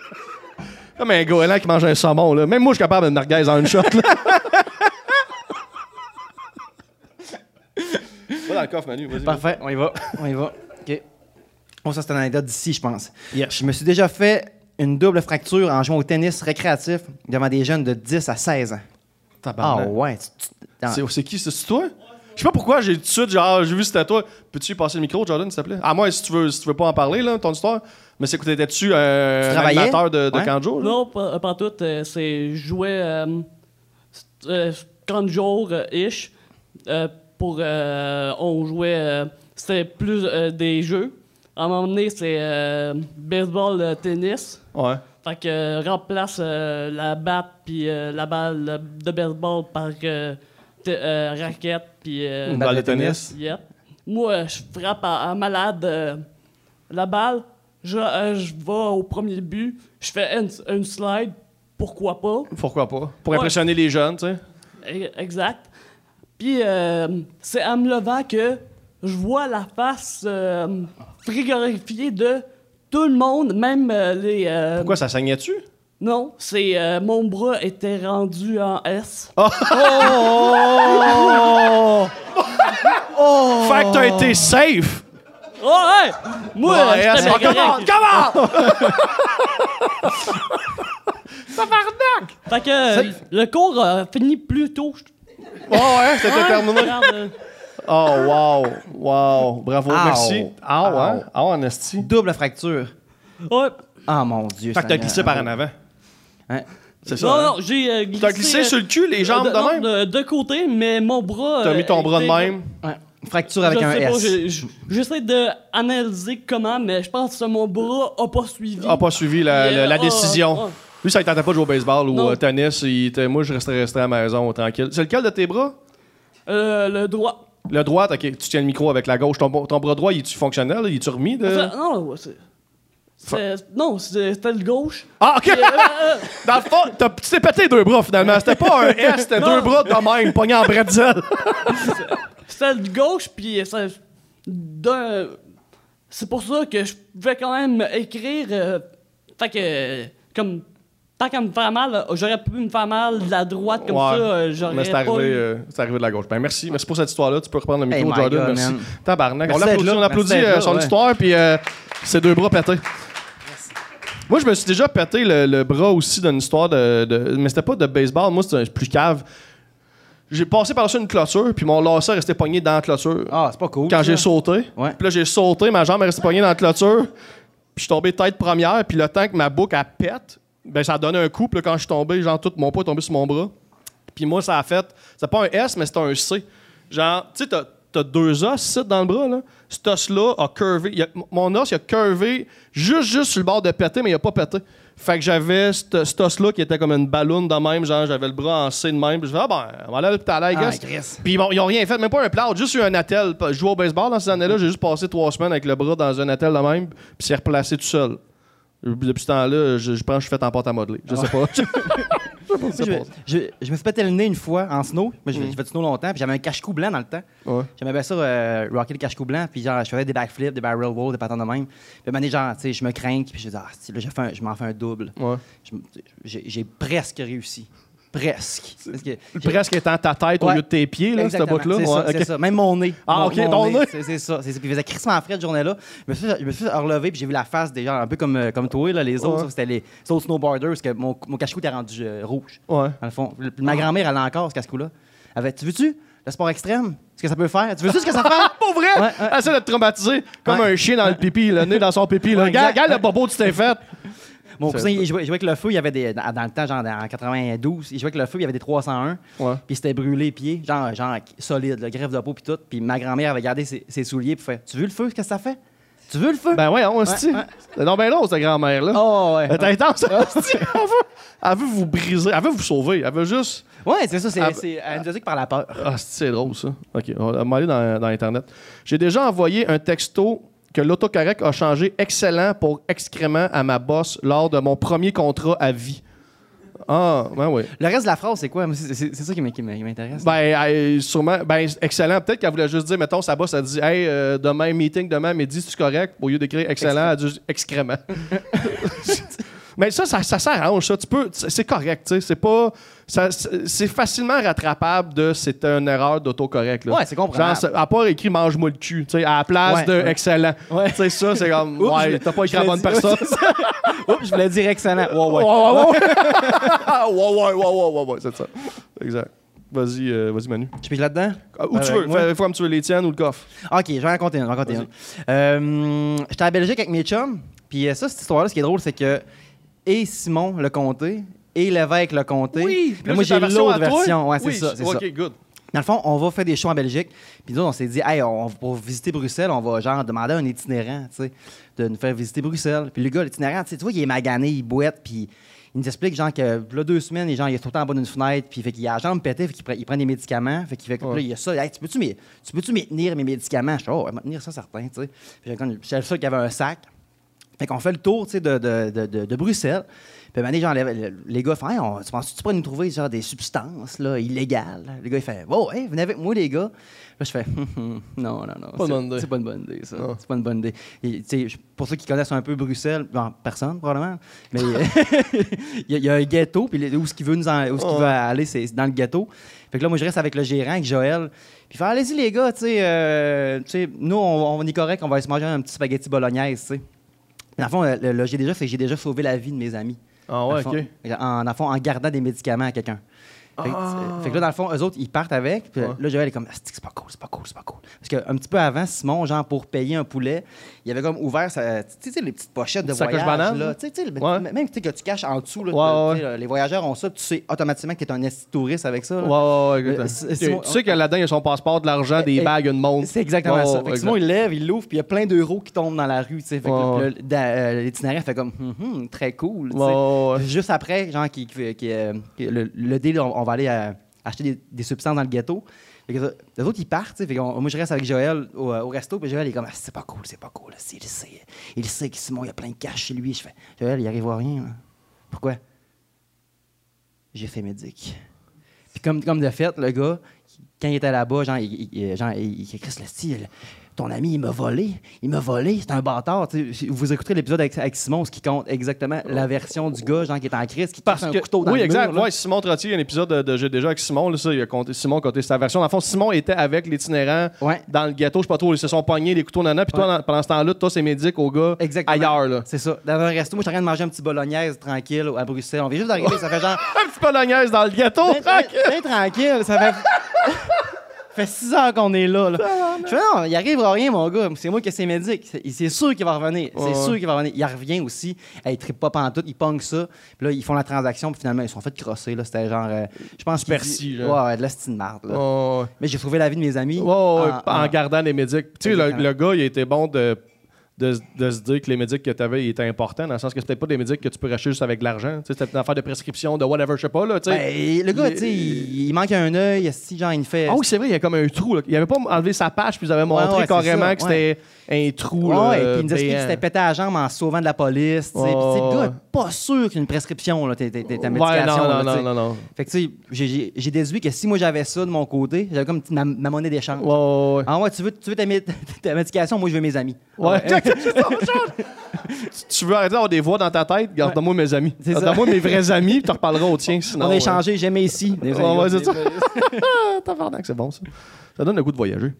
Comme un goéland qui mange un saumon, là. Même moi, je suis capable d'une merguez en une shot, là. Va dans le coffre, Manu. Vas-y. Parfait, on y va. On y va. OK. Bon, ça, c'est une anecdote d'ici, je pense. Yes. Je me suis déjà fait une double fracture en jouant au tennis récréatif devant des jeunes de 10 à 16 ans. Ah ouais. C'est, c'est qui? C'est toi? Je sais pas pourquoi j'ai tout de suite, genre, j'ai vu que c'était toi. Peux-tu passer le micro, Jordan, s'il te plaît? À moi, si tu veux, si tu veux pas en parler, là, ton histoire. Mais c'est que t'étais-tu travaillais? animateur de, de Ouais. Kanjo, là? Non, pas, pas tout. euh, c'est je jouais euh, euh, 30 jours euh, ish. euh, pour euh, on jouait euh, c'était plus euh, des jeux. À un moment donné, c'est euh, baseball, euh, tennis. Ouais. Fait que euh, remplace euh, la batte puis euh, la balle de baseball par euh, te- euh, raquette puis euh, Une balle de tennis. Yep. Moi, je frappe à, à malade euh, la balle. Je, euh, je vais au premier but. Je fais une, une slide. Pourquoi pas? Pourquoi pas? Pour Ouais. impressionner les jeunes, tu sais. E- Exact. Puis euh, c'est en me levant que je vois la face euh, frigorifiée de tout le monde, même euh, les. euh, Pourquoi ça saignait-tu? Non, c'est euh, mon bras était rendu en S. Ah. Oh! Fait que t'as été safe! Oh, ouais! Moi, Ouais, j'étais bien come correct. on, come on! Fait que euh, le cours a fini plus tôt. Oh ouais, c'était Ouais, terminé. regarde, euh, Oh wow, wow, bravo, Ow. merci. Ah ouais, Ow. ah en esti. Double fracture. ouais. Ah, mon Dieu. Fait que t'as glissé par en avant. Hein? C'est ça. Non, hein? non, j'ai euh, glissé. T'as glissé sur le cul, les jambes de, de non, même? de, de côté, mais mon bras. T'as euh, mis ton bras de même? Ouais. Fracture avec je un sais S. J'essaie d'analyser comment, mais je pense que mon bras a pas suivi. A pas suivi la, la- la euh, décision. ah, ah. Lui, ça ne tentait pas de jouer au baseball ou au tennis. Il était, moi, je restais resté à la maison, tranquille. C'est lequel de tes bras? Euh, le droit. Le droit, ok, tu tiens le micro avec la gauche. Ton, ton bras droit, il est-tu fonctionnel? Il est-tu remis? De... Non, ouais, c'est. Non, c'était le gauche. Ah, ok! Euh, euh, Dans le fond, t'as- tu t'es pété deux bras finalement. C'était pas un S, c'était Non. deux bras de même, pognés en bretzel. C'était le gauche, puis C'est pour ça que je pouvais quand même écrire. euh, fait que. euh, Comme. Tant qu'à me faire mal, j'aurais pu me faire mal de la droite comme Ouais. ça. euh, J'aurais Mais c'est pas arrivé, eu- euh, c'est arrivé de la gauche. Ben merci, merci pour cette histoire-là. Tu peux reprendre le micro, Jordan. God, merci. man. Tabarnak. Merci on l'applaudit, applaudit euh, là, son ouais. histoire, puis euh, ses deux bras pétés. Moi, je me suis déjà pété le, le bras aussi d'une histoire de, de- Mais c'était pas de baseball. Moi, c'était plus cave. J'ai passé par-dessus une clôture, puis mon lacet restait pogné dans la clôture. Ah, c'est pas cool. quand ça. j'ai sauté. Ouais. Puis là, j'ai sauté, ma jambe est restée pognée dans la clôture. Puis je suis tombé tête première, puis le temps que ma boucle elle pète, ben ça a donné un coup. Puis là, quand je suis tombé, genre tout mon poids est tombé sur mon bras. Puis moi, ça a fait. C'est pas un S, mais c'est un C. Genre, tu sais, t'as, t'as deux os ici dans le bras, là. Cet os-là a curvé. A- mon os, il a curvé juste, juste sur le bord de péter, mais il a pas pété. Fait que j'avais cet os-là qui était comme une ballonne de même, genre, j'avais le bras en C de même. Puis je ah ben, on va aller à l'hôpital, I Ah, guess. Puis bon, ils ont rien fait, même pas un plâtre, juste eu un attel. Je jouais au baseball dans ces années-là, j'ai juste passé trois semaines avec le bras dans un attel de même, puis c'est replacé tout seul. Depuis ce temps-là, je, je pense que je suis fait en pâte à modeler. Je sais pas. Moi, je, je, je me suis pété le nez une fois en snow. Moi, j'ai j'ai fait du snow longtemps, puis j'avais un cache-cou blanc dans le temps. Ouais. J'aimais bien ça, euh, rocker le cache-cou blanc, puis genre, je faisais des backflips, des barrel rolls, des patins de même. Puis à un moment donné, genre, tu sais, je me crains, puis je dis, ah, si, là, un- je m'en fais un double. Ouais. Je me- J'ai j'ai presque réussi. Presque. Parce que j'ai- Presque étant ta tête au Ouais. lieu de tes pieds, là, cette Exactement, bout-là. C'est Ouais, ça, ok. c'est ça. Même mon nez. Ah, Mon- ok, mon ton nez. C'est c'est ça. C'est ça. Puis il faisait crissement frais cette journée-là. Je me suis, je me suis relevé, puis j'ai vu la face des gens, un peu comme, euh, comme toi, là, les autres. Ouais. sauf que C'était les, les autres snowboarders, parce que mon, mon cache-cou était rendu euh, rouge, Ouais. dans le fond. Ma grand-mère, elle a encore ce cache-cou-là. Elle avait, tu veux-tu le sport extrême? Ce que ça peut faire? Tu veux-tu ce que ça fait? Pas vrai! Ouais, ouais. Essaie de te traumatiser comme Ouais. un chien dans le pipi, le nez dans son pipi. Là. Ouais, Regarde, exact. regarde le bobo que tu t'es fait. Mon cousin, il jouait, il jouait avec le feu. Il y avait des, dans, dans le temps, genre en 92, il jouait avec le feu, il y avait des 301. Ouais. Puis c'était brûlé les pieds, genre, genre solide, le greffe de peau, puis tout. Puis ma grand-mère avait gardé ses, ses souliers, puis fait Tu veux le feu? Qu'est-ce que ça fait? Tu veux le feu? Ben ouais, on se dit. ouais. C'est donc bien long, cette grand-mère-là. oh, ouais. Elle intense, hostie. elle, veut, elle veut vous briser, elle veut vous sauver, elle veut juste. Ouais, c'est ça, c'est, Ah, c'est elle nous a dit que par la peur. Ah, c'est drôle ça. Ok, on va aller dans, dans Internet. J'ai déjà envoyé un texto que l'autocorrect a changé excellent pour excrément à ma boss lors de mon premier contrat à vie. Ah, ben oui. Le reste de la phrase, c'est quoi? C'est, ça qui m'in- qui m'intéresse. Ben, sûrement, ben, excellent. Peut-être qu'elle voulait juste dire, mettons, sa boss a dit, hey, euh, demain, meeting, demain, midi, c'est correct? Au lieu d'écrire excellent, elle a dit excrément. Mais ça, ça, ça s'arrange, ça. Tu peux, c'est correct, tu sais. C'est pas. C'est facilement rattrapable de c'est une erreur d'autocorrect. là. Ouais, c'est comprenable. Genre, à part écrit mange-moi le cul, tu sais, à la place Ouais, de ouais. excellent. Ouais. Tu sais, ça, c'est comme, Oups, ouais, t'as pas écrit la bonne dit- personne. Oups, je voulais dire excellent. Ouais, Ouais, ouais. ouais, ouais. ouais, ouais, ouais, ouais, ouais, ouais, c'est ça. Exact. Vas-y, euh, vas-y, Manu. Je pique là-dedans? Ah, Où Euh, tu veux. moi? Fais, comme tu veux, les tiennes ou le coffre. Ok, je vais en raconter une. je vais en raconter une. Euh, J'étais à Belgique avec mes chums. Puis euh, ça, cette histoire-là, ce qui est drôle, c'est que et Simon le comté et l'évêque le comté. Mais moi, j'ai l'autre version. Ouais, oui, ça. c'est ça. OK, good. Dans le fond, on va faire des shows en Belgique. Puis nous, on s'est dit, hey, on, pour visiter Bruxelles, on va genre demander à un itinérant, tu sais, de nous faire visiter Bruxelles. Puis le gars, l'itinérant, tu vois, il est magané, il boite, puis il nous explique, genre, que là, deux semaines, les gens, il est tout le temps en bas d'une fenêtre, puis fait qu'il a la jambe pétée, fait qu'il prend, il prend des médicaments. Fait qu'il fait que Ouais. là, il y a ça. Hey, tu peux-tu tu peux-tu m'y tenir mes médicaments? Je dis, oh, ouais, me tenir ça, certain, tu sais. Puis j'ai le seul qui avait un sac. Fait qu'on fait le tour, de, de, de, de- Bruxelles. Puis, donné, genre, les, les gars font, Hey, on- tu penses que tu pourrais nous trouver, genre, des substances, là, illégales? Le gars, il fait, oh, hey, venez avec moi, les gars. Là, je fais, Hum, non, non, non. Pas une c'est- bonne idée. C'est pas une bonne idée, ça. C'est pas une bonne idée. Et, pour ceux qui connaissent un peu Bruxelles, bon, personne, probablement, mais il y, a- il y a un ghetto, puis où ce qu'il veut, nous en- où ce veut aller, c'est c'est dans le ghetto. Fait que là, moi, je reste avec le gérant, avec Joël. Puis il fait, allez-y, les gars, tu sais, euh, nous, on, on est correct, on va aller se manger un petit spaghetti bolognaise, tu sais. Dans le fond, le, le- le j'ai déjà, j'ai déjà sauvé la vie de mes amis. Ah ouais, ok. En, dans le fond, en gardant des médicaments à quelqu'un. Fait, que- Ah. fait que là, dans le fond, eux autres, ils partent avec. Puis Ouais. là, Joël est comme, Asti, c'est pas cool, c'est pas cool, c'est pas cool. Parce qu'un petit peu avant, Simon, genre, pour payer un poulet, il avait comme ouvert, sa, tu sais, les petites pochettes de voyage. là. là? Tu sais, tu sais, le- Ouais. Même tu sais, que tu caches en dessous. Là, Ouais, Les voyageurs ont ça, tu sais automatiquement que tu es un touriste avec ça. là. Ouais, ouais, ouais. Euh, Tu- Simon- tu sais que là-dedans, il y a son passeport, de l'argent, des Eh, bagues, une montre. C'est exactement ça. Fait que. Simon, il lève, il l'ouvre, puis il y a plein d'euros qui tombent dans la rue. euh, l'itinéraire fait comme, Hum, hum, très cool. Juste après, genre, qui, qui- qui, euh, qui- le, le deal, on, on va aller euh, acheter des, des substances dans le ghetto. Les autres, ils partent. moi, je reste avec Joël au, euh, au resto. Puis Joël, il est comme, Ah, c'est pas cool, c'est pas cool. Il sait, il sait que Simon, il y a plein de cash chez lui. Je fais, Joël, il arrive à rien. là. Pourquoi? J'ai fait médic. Puis comme, comme de fait, le gars, quand il était là-bas, il, il- genre, il, le style, ton ami, il m'a volé. Il m'a volé. C'est un bâtard. Vous écouterez l'épisode avec, avec Simon, ce qui compte exactement la version du gars, genre, qui est en crise, qui cache un que, couteau dans oui, le exact. mur, là. Ouais, Simon Trottier, il y a un épisode de, de J'ai déjà avec Simon. Là, ça, il a compté, Simon a compté sa version. Dans le fond, Simon était avec l'itinérant Ouais. dans le ghetto. Je sais pas trop, ils se sont pognés les couteaux nana. Puis toi, Ouais. pendant ce temps-là, toi, c'est médic au gars Exactement. ailleurs. Là. C'est ça. Dans un resto, moi, je suis en train de manger un petit bolognaise tranquille à Bruxelles. On vient juste d'arriver, ça fait genre. Un petit bolognaise dans le ghetto. Ben, ben, ben tranquille, ça fait. Ça fait six heures qu'on est là. là. Je fais, non, il arrivera rien, mon gars. C'est moi qui c'est médic. C'est- C'est sûr qu'il va revenir. Ouais, C'est sûr qu'il va revenir. Il revient aussi. Hey, il trippe pas pantoute, il pogne ça. Puis là, ils font la transaction, puis finalement, ils sont fait crosser. là. C'était genre. euh, je pense Percy, genre. Ouais, ouais, de la style marde. là. Mais j'ai sauvé la vie de mes amis. en- en, en- gardant les médics. Tu sais, le gars, il était bon de, de, de se dire que les médics que tu avais étaient importants, dans le sens que c'était pas des médics que tu peux racheter juste avec de l'argent. C'était une affaire de prescription, de whatever, je sais pas. Là. Ben, le gars, sais, il, il manque un œil. Si, genre, il fait. Ah oui, c'est vrai, il y a comme un trou. Là. Il avait pas enlevé sa page, puis ils avaient montré ouais, carrément que c'était un trou. Ouais, là, ouais, puis il nous explique béant. qu'il s'était pété à la jambe en sauvant de la police. Puis, Ouais, le ouais. gars, pas sûr qu'il y a une prescription, là, t'es- ta Ouais, médication. non, là, non, non, non, non. Fait que, tu sais, j'ai- déduit que si moi j'avais ça de mon côté, j'avais comme ma, ma monnaie d'échange. Ouais, ouais, ouais. Ah ouais, tu veux, tu veux ta, mé- ta médication, moi je veux mes amis. Ouais, Ah Tu- veux arrêter d'avoir des voix dans ta tête? Garde-moi mes amis. Garde-moi mes vrais amis, puis tu reparleras aux tiens. Sinon, On a ouais. échangé, j'aimais ici. Ouais, ouais, c'est ça. C'est bon ça. Ça donne le goût de voyager.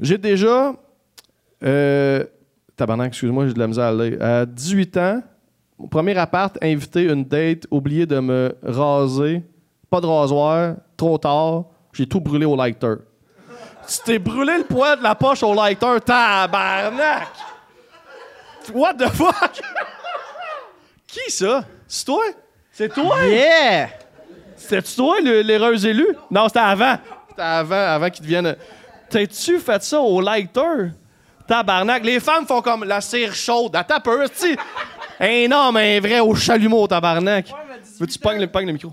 J'ai déjà. Euh, tabarnak, excuse-moi, j'ai de la misère à lire. À 18 ans, mon premier appart, invité une date, oublié de me raser, pas de rasoir, trop tard, j'ai tout brûlé au lighter. Tu t'es brûlé le poids de la poche au lighter, tabarnak! What the fuck? Qui ça? C'est toi? C'est toi? Yeah! C'était-tu toi, le- l'heureuse élue? Non, c'était avant. C'était avant, avant qu'ils deviennent. T'as-tu fait ça au lighter? Tabarnak. Les femmes font comme la cire chaude. À ta peur, tu Un homme, un vrai au chalumeau, tabarnak. Veux-tu pognes le, le micro?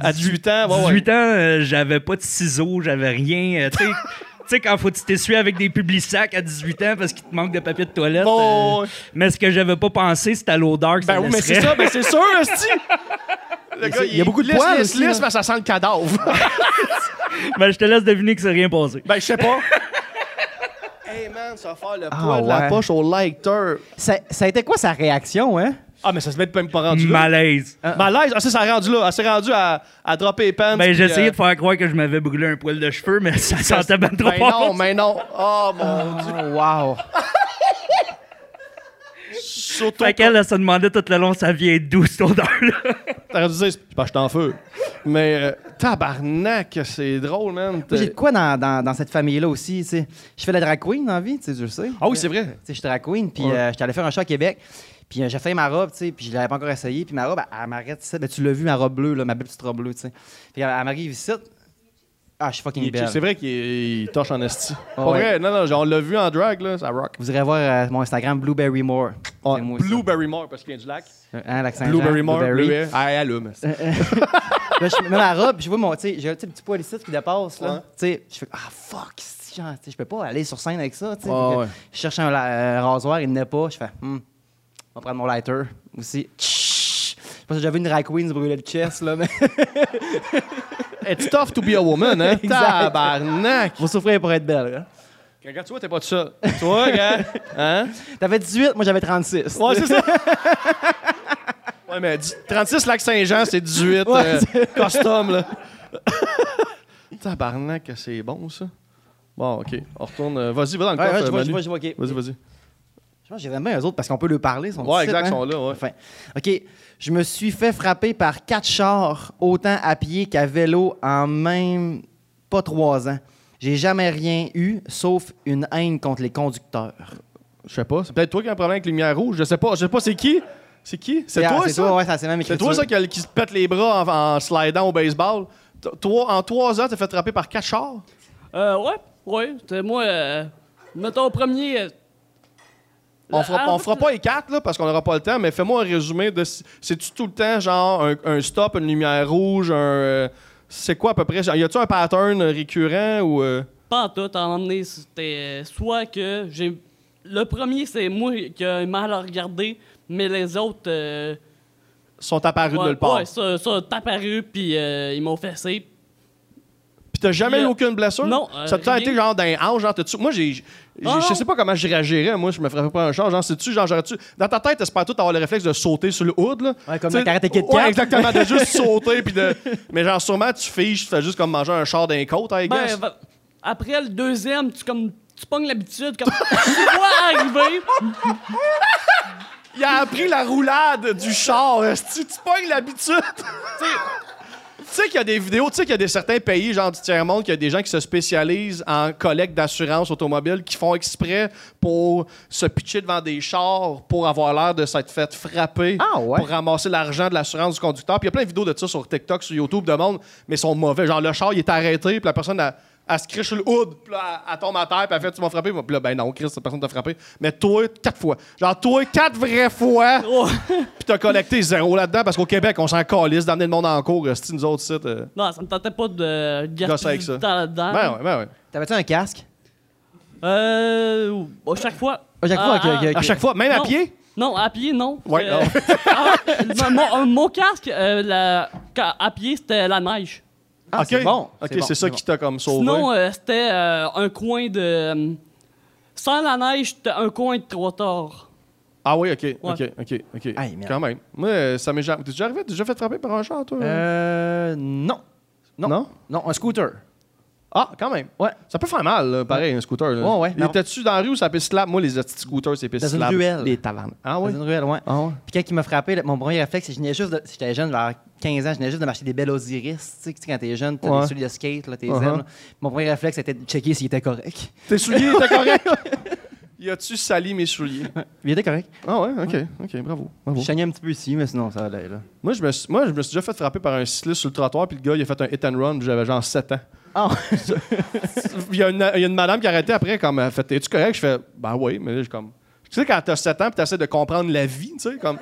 À 18 ans, ouais, ouais. 18 ans, euh, j'avais pas de ciseaux, j'avais rien. euh, tu sais- quand faut que tu t'essuies avec des publics sacs à 18 ans parce qu'il te manque de papier de toilette. Bon, euh, mais ce que j'avais pas pensé, c'était à l'odeur que ça Ben oui, mais c'est ça, ben c'est sûr, esti! Le gars, il y a beaucoup de lisse, poils lisse, lisse, mais ça sent le cadavre. Ben, je te laisse deviner que c'est rien passé. ben, je sais pas. Hey man, ça va faire le Ah, poids de la ouais. poche au lighter. Ça, ça a été quoi sa réaction, hein? Ah, mais ça se met même pas rendu là. Malaise. Malaise, ah, ça, ça a rendu là. Elle s'est rendue à, à dropper les pants. Ben, j'ai essayé euh, de faire croire que je m'avais brûlé un poil de cheveux, mais ça sentait bien trop Ben fort. non, mais non. Oh mon dieu. Wow! Surtout. Fait qu'elle, elle se demandait tout le long, ça vient d'où cette odeur-là? T'aurais dû dire, je suis en feu. Mais euh, tabarnak, c'est drôle, man. J'ai de quoi dans, dans, dans cette famille-là aussi, tu sais. Je fais la drag queen dans la vie, tu sais, je le sais. Ah oui, c'est vrai. Tu sais, je suis drag queen, puis Ouais. euh, j'étais allé faire un show à Québec. Puis euh, j'ai fait ma robe, tu sais, puis je l'avais pas encore essayé. Puis ma robe, elle, elle m'arrête ici. Ben, tu l'as vu, ma robe bleue, là, ma belle petite robe bleue, tu sais. Puis elle, elle m'arrive ici. Ah, je suis fucking Il- belle. C'est vrai qu'il il torche en esti. Ah Pas ouais. vrai, non, non, genre, on l'a vu en drag, là, ça rock. Vous irez voir euh, mon Instagram, Blueberry Moore. Ça. Blueberry Moore, parce qu'il vient du lac. Hein, l'accent Blueberry Moore, Blueberry. Blueberry. Ah, elle allume. esti. Là, je mets ma robe, puis je vois mon, tu sais, j'ai un petit poil ici qui dépasse, là. Ouais. Tu sais, je fais, ah, fuck, genre, tu sais, je peux pas aller sur scène avec ça, tu sais. Ouais. Je cherche un euh, rasoir, il n'est pas. Je fais, hmm, On va prendre mon lighter aussi. Je pense que j'avais une drag queen se brûler le chest, là, mais It's tough to be a woman, hein? Exact. Tabarnak! faut souffrir pour être belle. Là. Regarde, tu vois, t'es pas tout seul. Toi, gars, hein? T'avais 18, moi j'avais 36. Ouais, c'est ça. ouais, mais dix- 36 Lac Saint-Jean, c'est 18 Ouais, euh, custom, là. Tabarnak, que c'est bon, ça. Bon, OK. On retourne. euh, vas-y, va dans le Ouais, coffre, ouais, je vois, je vois, vois. Vas-y, vas-y. Je pense que j'aime bien eux autres parce qu'on peut leur parler. Sont Ouais, exact, hein? ils sont là, ouais. Enfin, OK. Je me suis fait frapper par quatre chars, autant à pied qu'à vélo, en même pas trois ans. J'ai jamais rien eu, sauf une haine contre les conducteurs. Je sais pas. C'est peut-être toi qui as un problème avec les lumières rouges. Je sais pas. Je sais pas, c'est qui? C'est qui? C'est toi, C'est ça? toi, ouais, ça, c'est même écriture. toi, ça, qui, qui se pète les bras en, en slidant au baseball? T- Toi, en trois ans, t'as fait frapper par quatre chars? Euh, ouais, ouais. C'était moi. Euh, mettons, premier. euh, On fera, on fera pas les quatre, là, parce qu'on n'aura pas le temps, mais fais-moi un résumé de. C'est-tu tout le temps, genre, un, un stop, une lumière rouge, un. euh, c'est quoi à peu près? Y a-tu un pattern récurrent ou. euh, Pas en tout, à un moment donné, c'était soit que j'ai. Le premier, c'est moi qui ai mal à regarder, mais les autres. euh, sont apparus de ouais, nulle part? ouais, ça, ça apparu, puis euh, ils m'ont fessé. Puis t'as jamais eu euh, aucune blessure? non, euh, Ça t'a été genre d'un hanche, genre, t'as-tu- Moi, j'ai. Ah, Je sais pas comment je réagirais, moi, je me ferais pas un char. Genre, sais-tu, genre, j'aurais-tu. Dans ta tête, t'espères tout avoir le réflexe de sauter sur le hood, là? Ouais, comme Tu dans Karate Kid Ouais, 4. exactement, de juste sauter, puis de. Mais genre, sûrement, tu fiches, tu fais juste comme manger un char d'un côte, I Ben, va- après le deuxième, tu comme. Tu pognes l'habitude, comme. tu vois arriver. Il a appris la roulade du char. esti. Tu pognes l'habitude. Tu sais qu'il y a des vidéos, tu sais qu'il y a des certains pays, genre du tiers-monde, qu'il y a des gens qui se spécialisent en collecte d'assurance automobile, qui font exprès pour se pitcher devant des chars, pour avoir l'air de s'être fait frapper, Ah ouais? pour ramasser l'argent de l'assurance du conducteur. Puis il y a plein de vidéos de ça sur TikTok, sur YouTube, de monde, mais ils sont mauvais. Genre, le char, il est arrêté, puis la personne, elle, elle se crie sur le hood, puis là, elle, elle tombe à terre, puis elle fait Tu m'as frappé. Puis là, ben non, Chris, personne t'a frappé. Mais toi, quatre fois. Genre, toi, quatre vraies fois. Oh. Puis t'as collecté zéro là-dedans parce qu'au Québec, on s'en calisse d'amener le monde en cours. C'est nous autres sites. euh. Non, ça me tentait pas de Gosser gaspiller avec ça. du temps là-dedans. Ben ouais, ben ouais. T'avais-tu un casque? Euh. À chaque fois. À chaque fois, Ah. À chaque fois, même à Non. pied? Non, à pied, non. Ouais, Euh, ah, mon, casque, euh, la- à pied, c'était la neige. Ah, ok, c'est bon. Ok, bon, c'est ça qui t'a comme sauvé. Sinon, euh, c'était euh, un coin de. euh, sans la neige, c'était un coin de trottoir. ah oui, ok, ok, ok, ok. Aïe, merde. Quand même. Moi, ça m'est jamais. T'es déjà arrivé? T'es déjà fait frapper par un char, toi? Euh. Non. Non. Non? Non, un scooter. Ah, quand même. Ouais. Ça peut faire mal, là, pareil, un scooter. Là. Ouais, ouais. Il Était-tu dans la rue ou ça peut slap? Moi, les petits scooters, c'est piste Dans une slap. ruelle. Les tavernes. Ah Dans oui? une ruelle, ouais. Ah ouais? Puis quand il m'a frappé, là, mon premier réflexe, c'est que juste de. J'étais jeune, vers 15 ans, je venais juste de m'acheter des belles Osiris. Tu sais, quand t'es jeune, t'as Ouais. des souliers de skate, là, tes Uh-huh. ailes. là. Mon premier réflexe, c'était de checker s'il était correct. Tes souliers étaient corrects? y a-tu sali mes souliers? Il était correct. Ah ouais, ok, ok, bravo. bravo. Je un petit peu ici, mais sinon, ça allait, là. Moi je, me suis, moi, je me suis déjà fait frapper par un cycliste sur le trottoir, puis le gars, il a fait un hit and run, j'avais genre 7 ans. Ah, Il y, a une, il y a une madame qui a arrêté après, comme, elle fait Es-tu correct? Je fais Ben oui, mais là, je comme. Tu sais, quand t'as 7 ans, puis t'essaies de comprendre la vie, tu sais, comme.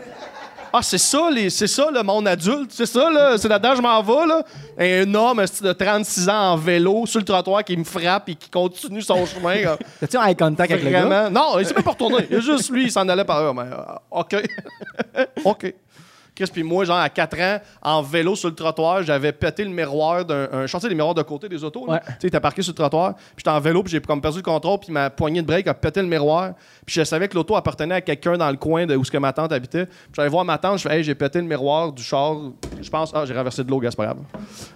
Ah, c'est ça, les, c'est ça le monde adulte, c'est ça, là, c'est là-dedans, je m'en vais, là. Un homme de 36 ans en vélo sur le trottoir qui me frappe et qui continue son chemin. comme, T'as-tu un eye contact avec le gars? Non, il s'est même pas retourné. Il y a juste lui, il s'en allait par là. Mais, euh, OK. OK. Chris, puis moi, genre, à 4 ans, en vélo sur le trottoir, j'avais pété le miroir d'un. Sortais les miroirs de côté des autos. Ouais. Tu sais, était parqué sur le trottoir. Puis j'étais en vélo, puis j'ai comme perdu le contrôle, puis ma poignée de break a pété le miroir. Puis je savais que l'auto appartenait à quelqu'un dans le coin de où ce que ma tante habitait. Puis j'allais voir ma tante, je fais, hey, j'ai pété le miroir du char. Je pense, ah, j'ai renversé de l'eau, c'est pas grave.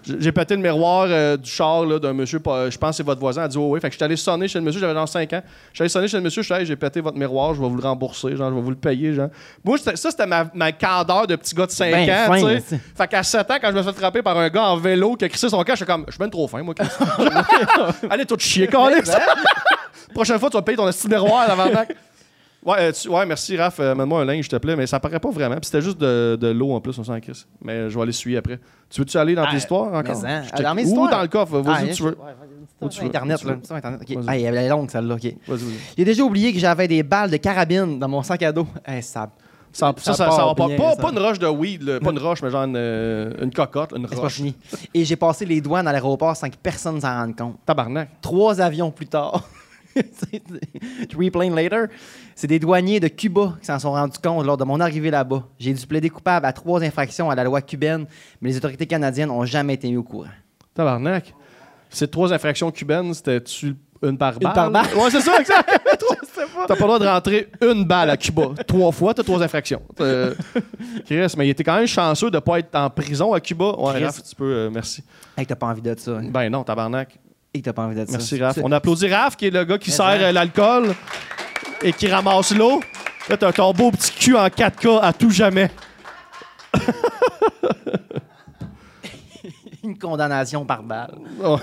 J'ai pété le miroir euh, du char d'un monsieur, je pense que c'est votre voisin. A dit, oh, oui. Fait que je suis allé sonner chez le monsieur, j'avais genre 5 ans. Je suis allé sonner chez le monsieur, je suis allé, j'ai pété votre miroir, je vais vous le rembourser, genre, je vais vous le payer, genre. Moi, ça, c'était ma, ma de petit gars de 5 Ben ans, fin, tu sais. là, Fait qu'à 7 ans, quand je me suis fait frapper par un gars en vélo qui a crissé son cas, je suis comme, je suis bien trop fin, moi. Chris. Allez, tout chier, câlisse. Prochaine fois, tu vas payer ton esti de miroir avant Ouais, euh, tu- ouais, merci Raph, euh, mets-moi un linge, s'il te plaît, mais ça paraît pas vraiment. Puis c'était juste de, de l'eau en plus, on sent Chris. Mais je vais aller suivre après. Tu veux-tu aller dans tes Ah, histoires encore? mais hein, Je dans mes Ou histoires? dans le coffre, vas-y Ah, où tu veux. ouais, ouais, Où tu Internet, là. veux. Ça, Internet. OK. Vas-y. Ah, elle est longue, celle-là. OK. Vas-y, vas-y. J'ai déjà oublié que j'avais des balles de carabine dans mon sac à dos. Hey, ça... Ça, ça, ça, part ça pas. bien, Pas, ça. pas une roche de weed, là. pas une roche, mais genre une, euh, une cocotte, une pas roche. fini. Et j'ai passé les douanes à l'aéroport sans que personne s'en rende compte. Tabarnak. Trois avions plus tard. Later. C'est des douaniers de Cuba qui s'en sont rendus compte lors de mon arrivée là-bas. J'ai dû plaider coupable à trois infractions à la loi cubaine, mais les autorités canadiennes n'ont jamais été mis au courant. Tabarnak. Ces trois infractions cubaines, c'était-tu une par balle? par balle? Ouais, c'est ça, exact. T'as pas le droit de rentrer une balle à Cuba. Trois fois, t'as trois infractions. Euh, Chris, mais il était quand même chanceux de pas être en prison à Cuba. Ouais, Chris. Raph, tu peux, euh, merci. Et que t'as pas envie de ça. hein. Ben non, tabarnak. Et que t'as pas envie de ça. Merci, Raph. On applaudit Raph, qui est le gars qui sert euh, l'alcool et qui ramasse l'eau. Là, t'as ton beau petit cul en 4K à tout jamais. Une condamnation par balle. Oh,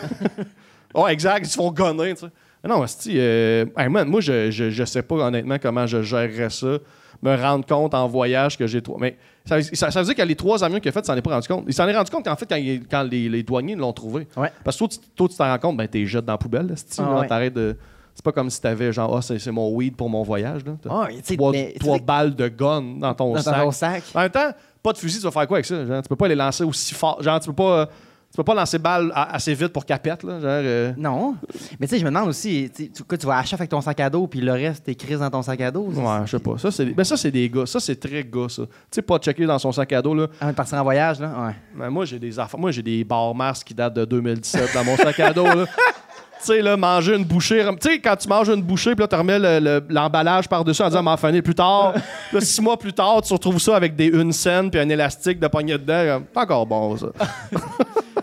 Oh, exact, ils se font gonner, tu sais. Mais Non, asti, euh, hey, man, moi, je, je, je sais pas honnêtement comment je gérerais ça. Me rendre compte en voyage que j'ai trois. Mais ça, ça, ça veut dire que les trois avions qu'il a fait, il s'en est pas rendu compte. Il s'en est rendu compte qu'en fait, quand, il- quand les, les douaniers l'ont trouvé. Ouais. Parce que toi, tu- t'en rends compte, ben, t'es jettes dans la poubelle, asti, Ah là, ouais. t'arrêtes de. C'est pas comme si t'avais genre, ah, c'est c'est mon weed pour mon voyage, là. T'as Ah, trois, mais- balles de gun dans ton Dans sac. ton sac. En même temps, pas de fusil, tu vas faire quoi avec ça? Genre, tu peux pas les lancer aussi fort. Genre, tu peux pas, euh, tu peux pas lancer balle assez vite pour qu'elle pète, là. Genre, euh, Non. Mais tu sais, je me demande aussi, tu tu quoi, tu vas chasse avec ton sac à dos, puis le reste, t'es crise dans ton sac à dos. Ouais, je sais pas. Ça, c'est ben, ça, c'est des gars. Ça, c'est très gars, ça. Tu sais, pas checker dans son sac à dos, là. Avant de partir en voyage, là. Ouais. Mais moi, j'ai des affaires. Moi, j'ai des barres Mars qui datent de 2017 dans mon sac à dos, là. Tu sais, là, manger une bouchée. Tu sais, quand tu manges une bouchée, puis là, tu remets le- le- l'emballage par-dessus en disant, m'en finir plus tard. Là, six mois plus tard, tu retrouves ça avec des une scène puis un élastique de poignée dedans. C'est encore bon, ça.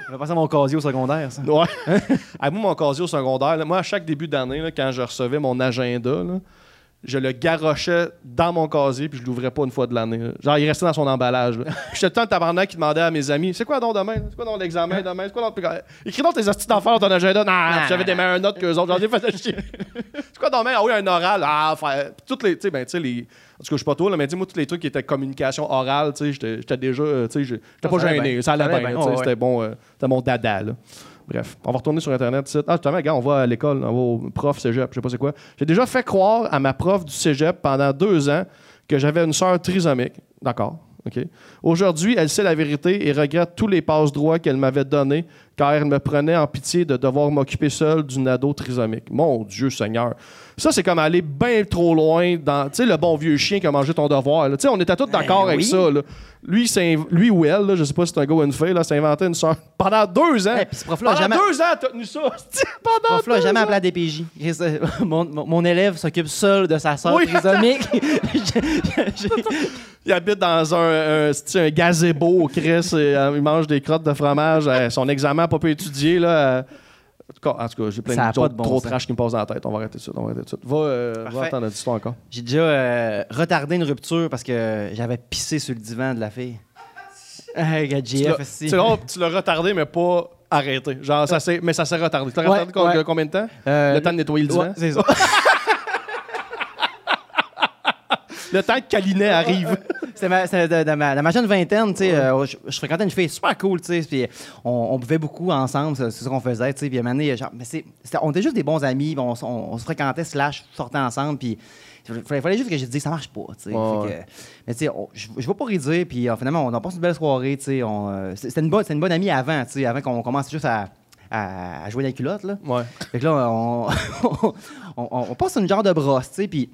Je vais passer à mon casier au secondaire, ça. Ouais. Ah, moi, mon casier au secondaire, là, moi, à chaque début d'année, quand je recevais mon agenda, là, je le garochais dans mon casier puis je l'ouvrais pas une fois de l'année. Genre, il restait dans son emballage. là. Puis j'étais le temps de tabarnak qui demandait à mes amis C'est quoi donc demain? C'est quoi donc l'examen demain? C'est quoi donc. Écris donc tes astuces d'enfer dans ton agenda. Non, puis j'avais des meilleures notes qu'eux autres. J'en ai fait chier. C'est quoi demain? Ah oui, un oral. Ah, toutes les. Tu sais, ben, tu sais, les. En tout cas, je suis pas toi, là, mais dis-moi, tous les trucs qui étaient communication orale, tu sais, j'étais j'étais déjà. Tu sais, j'étais pas gêné. Ça allait bien. C'était bon. euh, C'était mon dada, là. Bref, on va retourner sur Internet. Ah, justement, gars, on va à l'école, on va au prof cégep, je sais pas c'est quoi. J'ai déjà fait croire à ma prof du cégep pendant deux ans que j'avais une sœur trisomique. D'accord, OK. Aujourd'hui, elle sait la vérité et regrette tous les passe-droits qu'elle m'avait donnés car elle me prenait en pitié de devoir m'occuper seule d'une ado trisomique. Mon Dieu Seigneur. Ça, c'est comme aller bien trop loin dans, tu sais, le bon vieux chien qui a mangé ton devoir. Tu sais, on était tous d'accord avec oui. ça. là. Lui, c'est lui ou elle, là, je sais pas si c'est un gars ou une fille, s'est inventé une sœur. Pendant deux ans. Ce prof-là Pendant jamais- deux ans, t'as tenu ça. Pendant prof là deux jamais ans. appelé à DPJ. Euh, Mon, mon- mon élève s'occupe seul de sa soeur Oui. trisomique. Il habite dans un, un, un gazebo, Chris. et, euh, il mange des crottes de fromage. euh, son examen pas pu étudier. Là, euh, en tout cas, j'ai plein de de bon trop sens. trash qui me passent dans la tête. On va arrêter ça. On va arrêter ça. Va, euh, va Parfait. entendre notre histoire encore. J'ai déjà euh, retardé une rupture parce que j'avais pissé sur le divan de la fille. Tu l'as- aussi. tu retardé, mais pas arrêté. Genre, ça s'est- mais ça s'est retardé. Tu l'as Ouais, retardé ouais. combien de temps? Euh, le temps de nettoyer le divan? ouais, c'est ça. Le temps que Calinet arrive. C'était ma, de ma, de ma jeune vingtaine, tu sais, euh, je, je fréquentais une fille super cool, tu sais, puis on, on buvait beaucoup ensemble, c'est ça qu'on faisait, tu sais, puis à un moment donné, genre, mais on était juste des bons amis, on, s- on- on se fréquentait, slash, sortait ensemble, puis il fallait, fallait juste que je dise, ça marche pas, tu sais. Ouais, mais tu sais, je je vais pas redire, puis euh, finalement, on a passé une belle soirée, tu sais, euh, c'était une, bonne- une bonne amie avant, tu sais, avant qu'on commence juste à, à, à jouer dans les culottes, là. Ouais. Fait que là, on, on, on- on passe une genre de brosse, tu sais, puis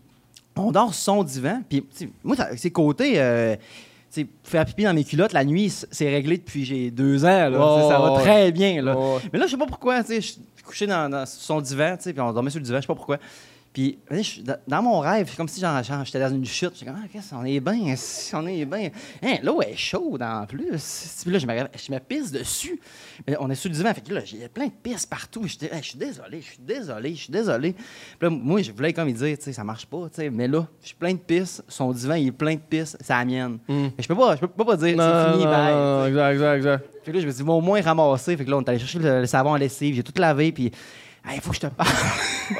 on dort sur son divan. Puis, moi, c'est côté. euh, faire pipi dans mes culottes la nuit, c'est réglé depuis j'ai deux ans. Là, ça va très bien. Là. Mais là, je sais pas pourquoi. Je suis couché dans, son divan, puis on dormait sur le divan, je sais pas pourquoi. Puis, dans, mon rêve, c'est comme si j'étais dans une chute. J'étais comme, ah, qu'est-ce on est bien, on est bien. Hein, l'eau est chaude en plus. Puis là, je me, je me pisse dessus. Mais on est sur le divan, fait que là, j'ai plein de pisse partout. J'étais, Hey, je suis désolé, je suis désolé, je suis désolé. Puis là, moi, je voulais comme il dire, tu sais, ça marche pas, tu sais. Mais là, je suis plein de pisse, son divan, il est plein de pisse, c'est la mienne. Mais je peux pas, je peux pas, dire, c'est fini, non, bye. non, non, exact, exact, exact. Fait que là, je me suis dit, bon, au moins ramasser. Fait que là, on est allé chercher le, le savon à lessive, j'ai tout lavé, puis il faut que je te parle.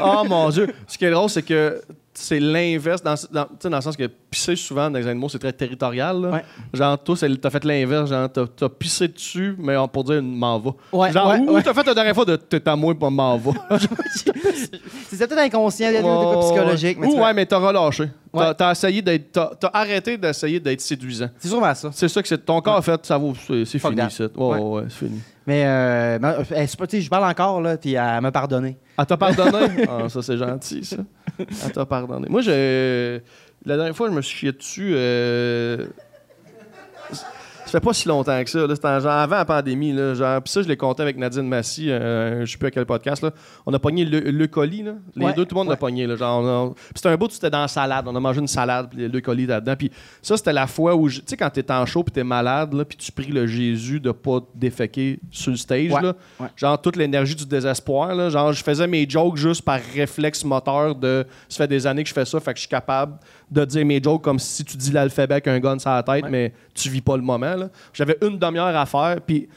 Oh mon Dieu. Ce qui est drôle, c'est que c'est l'inverse, dans, dans, le sens que pisser souvent dans les animaux, c'est très territorial. là. Ouais. Genre, toi, t'as fait l'inverse. Genre, t'as, pissé dessus, mais pour dire m'en va. Ouais, genre, ouais, ou t'as fait la dernière fois de t'es à moi, pas m'en va. C'est peut-être inconscient, il y a des cas psychologiques. Mais Ou tu ouais, mais t'as relâché. T'as, t'as essayé d'être. T'as, arrêté d'essayer d'être séduisant. C'est sûrement ça. C'est ça que c'est. Ton corps a fait, ça vaut. C'est, fini, c'est. Ouais, Ouais. c'est fini. Mais, euh, tu sais, je parle encore, là, puis elle m'a pardonné. Elle t'a pardonné? ah, ça, c'est gentil, ça. Elle t'a pardonné. Moi, j'ai. La dernière fois, je me suis chié dessus. euh, Ça fait pas si longtemps que ça. là. C'était en- genre avant la pandémie. Là, genre, Puis ça, je l'ai compté avec Nadine Massy. euh, je sais plus à quel podcast. Là. On a pogné le, le colis. Là. Les Ouais, deux, tout le monde l'a ouais. pogné. Là. Genre, on c'était un bout c'était dans la salade. On a mangé une salade, puis le colis là-dedans. Puis ça, c'était la fois où, je- tu sais, quand t'es en show, puis t'es malade, là, puis tu pries le Jésus de pas te déféquer sur le stage. Ouais, Là. Genre, toute l'énergie du désespoir. Là. Genre, je faisais mes jokes juste par réflexe moteur de. Ça fait des années que je fais ça, fait que je suis capable de dire mes jokes comme si tu dis l'alphabet avec un gun sur la tête, mais tu vis pas le moment. là. J'avais une demi-heure à faire, puis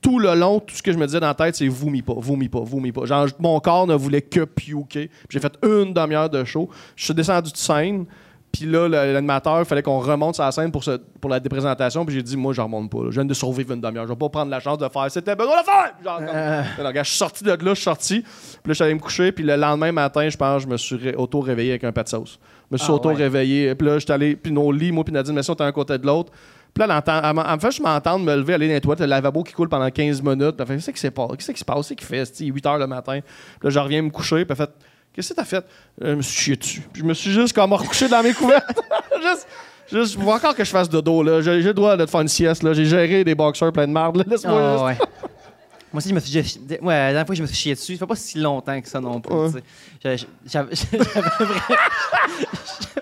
tout le long, tout ce que je me disais dans la tête, c'est vomis pas, vomis pas, vomis pas. Genre, mon corps ne voulait que puker. Puis J'ai fait une demi-heure de show. Je suis descendu de scène. Puis là, l'animateur, il fallait qu'on remonte sur la scène pour, ce- pour la déprésentation. Puis j'ai dit, moi, je remonte pas. là. Je viens de survivre une demi-heure. Je vais pas prendre la chance de faire. C'était besoin de faire! Genre, comme- Euh. non, regarde, je suis sorti de là, je suis sorti. Puis là, je suis allé me coucher. Puis le lendemain matin, je pense, je me suis ré- auto-réveillé avec un pâte de sauce. Je me suis Ah, auto-réveillé. Puis là, je suis allé. Puis nos lits, moi, puis Nadine Messi, on était un côté de l'autre. Puis là, elle, elle elle me fait, je m'entends me lever, aller dans les toilettes, le lavabo qui coule pendant 15 minutes. Puis elle fait, qu'est-ce qui s'est passé? Qu'est-ce qui se passe? Qu'est-ce qu'il fait? C'est 8 h le matin? Puis là, je reviens me coucher. Puis elle fait, qu'est-ce que t'as fait? Euh, Je me suis chié dessus. Puis je me suis juste comme recouché dans mes couvertes. juste. Juste, faut encore que je fasse dodo, là. J'ai le droit de te faire une sieste, là. J'ai géré des boxeurs pleins de marde, là. Laisse-moi Ah, juste- ouais. Moi aussi, je me suis Ouais, la dernière fois que je me suis chié dessus, ça fait pas si longtemps que ça non plus. Ouais. J'avais- J'avais j'avais vra-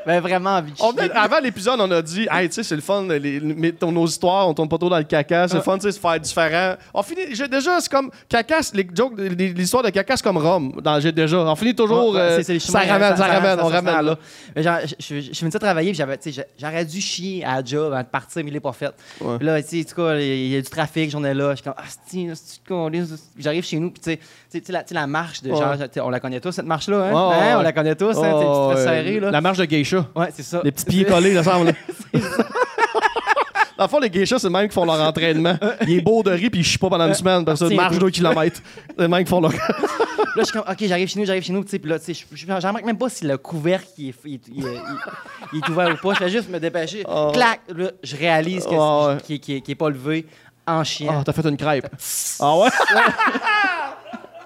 j'avais vraiment envie de On avant l'épisode, on a dit, hey, tu sais, c'est le fun, les- mais ton- nos histoires, on tourne pas trop dans le caca, c'est le fun, tu sais, se faire différent. On finit, j'ai déjà, c'est comme, caca, les jokes, l'histoire de caca, c'est comme Rome, dans J'ai déjà. On finit toujours, Ouais, euh, ça ramène, ça, ramène, on ramène, là. Mais genre, je, je, finissais de travailler, j'avais, j'aurais dû chier à la job avant de partir, mais il est pas fait. Ouais. Puis là, tu sais, cas, il y a du trafic, j'en ai là. Je suis comme, ah, J'arrive chez nous, puis tu sais, la, la marche de genre, on la connaît tous, cette marche-là, hein? Hein, On la connaît tous, hein? Oh, là. La marche de geisha. Ouais, c'est ça. Les petits pieds collés, là, semble. Dans le fond, les geishas, c'est même qui font leur entraînement. Il est beau de riz, puis il chie pas pendant une semaine, parce que marche toi. 2 km. C'est le même qui font leur. Là, je suis comme, OK, j'arrive chez nous, j'arrive chez nous, tu sais, puis là, tu sais, je- je je remarque même pas si le couvercle il est, il, est- il est- il- il est ouvert ou pas. Je fais juste me dépêcher. Oh. Clac! Là, je réalise Oh, ouais. qu'il qu'il- qu'il est pas levé en chiant. Ah, t'as fait une crêpe. Ah ouais?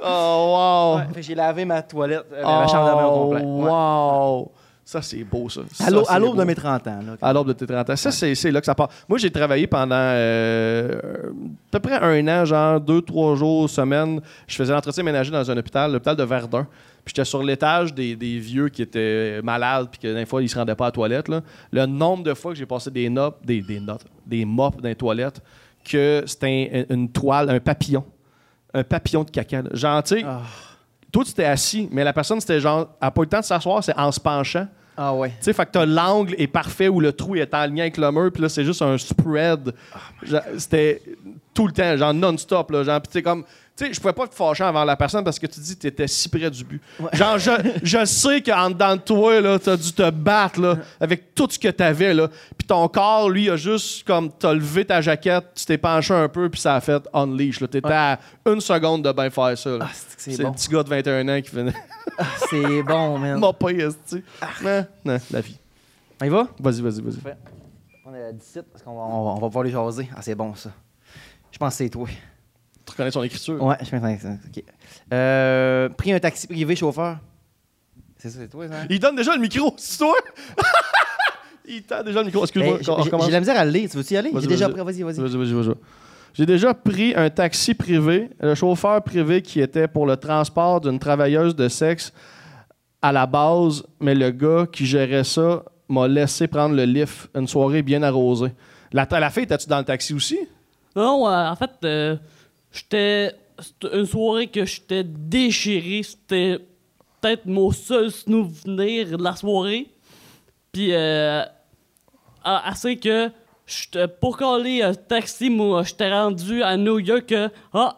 Oh, wow. Ouais, j'ai lavé ma toilette, euh, ma chambre de bain au complet. Ouais. Oh, Wow. Ça, c'est beau, ça. Ça, À l'aube à de mes 30 ans. Là, À l'aube de tes 30 ans. Ça, c'est, c'est là que ça part. Moi, j'ai travaillé pendant euh, à peu près un an, genre deux, trois jours, semaine. Je faisais l'entretien ménager dans un hôpital, l'hôpital de Verdun. Puis j'étais sur l'étage des, des vieux qui étaient malades, puis que des fois, ils se rendaient pas à la toilette. là. Le nombre de fois que j'ai passé des notes, des, des notes, des mops dans les toilettes, que c'était un- une toile, un papillon. Un papillon de caca. là. Genre, tu sais, Ah. toi, tu t'es assis, mais la personne, c'était genre, elle n'a pas eu le temps de s'asseoir, c'est en se penchant. Ah ouais. Tu sais, fait que t'as l'angle est parfait où le trou est en lien avec le mur, puis là, c'est juste un spread. Genre, C'était tout le temps, genre non-stop, là. Genre, pis tu sais, comme. Tu sais, je pouvais pas te fâcher avant la personne parce que tu dis que t'étais si près du but. Genre, je, je sais qu'en dedans de toi, là, t'as dû te battre, là, avec tout ce que t'avais, là. Puis ton corps, lui, a juste, comme, t'as levé ta jaquette, tu t'es penché un peu, puis ça a fait unleash, là. T'étais à une seconde de bien faire ça. Ah, c'est c'est le bon. petit gars de 21 ans qui venait Ah, c'est bon, man. mopper, esti. Non, non, la vie. On y va? Vas-y, vas-y, vas-y. On est à 17 parce qu'on va, on va, on va pouvoir les jaser. Ah, c'est bon, ça. Je pense que c'est toi. Tu reconnais son écriture? Ouais, je ça. OK. Euh, pris un taxi privé chauffeur. C'est ça, c'est toi, ça? Il donne déjà le micro, c'est toi? Il tend déjà le micro. Excuse-moi, Hey, j'ai- la misère à le lire. Tu veux-tu y aller? J'ai déjà pris. Vas-y, vas-y. Vas-y, vas-y, vas-y. J'ai déjà pris un taxi privé, le chauffeur privé qui était pour le transport d'une travailleuse de sexe à la base, mais le gars qui gérait ça m'a laissé prendre le lift une soirée bien arrosée. La, la fille, étais-tu dans le taxi aussi? Non, euh, en fait, euh, j'étais. C'était une soirée que j'étais déchiré. C'était peut-être mon seul souvenir de la soirée. Puis, euh, assez que j'étais pour coller un taxi, moi, j'étais rendu à New York. que, Ah,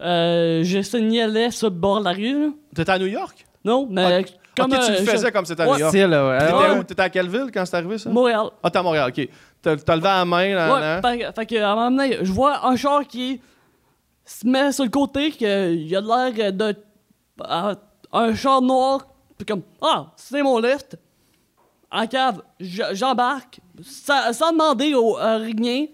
euh, je signalais sur le bord de la rue. là. T'étais à New York? Non, mais Comme, ok, tu euh, le faisais je- comme c'était à Ouais. New York. C'est là, ouais. T'étais où? T'étais à quelle ville quand c'est arrivé, ça? Montréal. Ah, t'es à Montréal, ok. T'as t'as levé la main, là, Ouais, là. fait, fait que, à un moment donné, je vois un char qui se met sur le côté, qu'il a l'air de. à- un char noir, puis comme, ah, c'est mon lift. En cave, j'embarque, sans, sans demander au, à rien.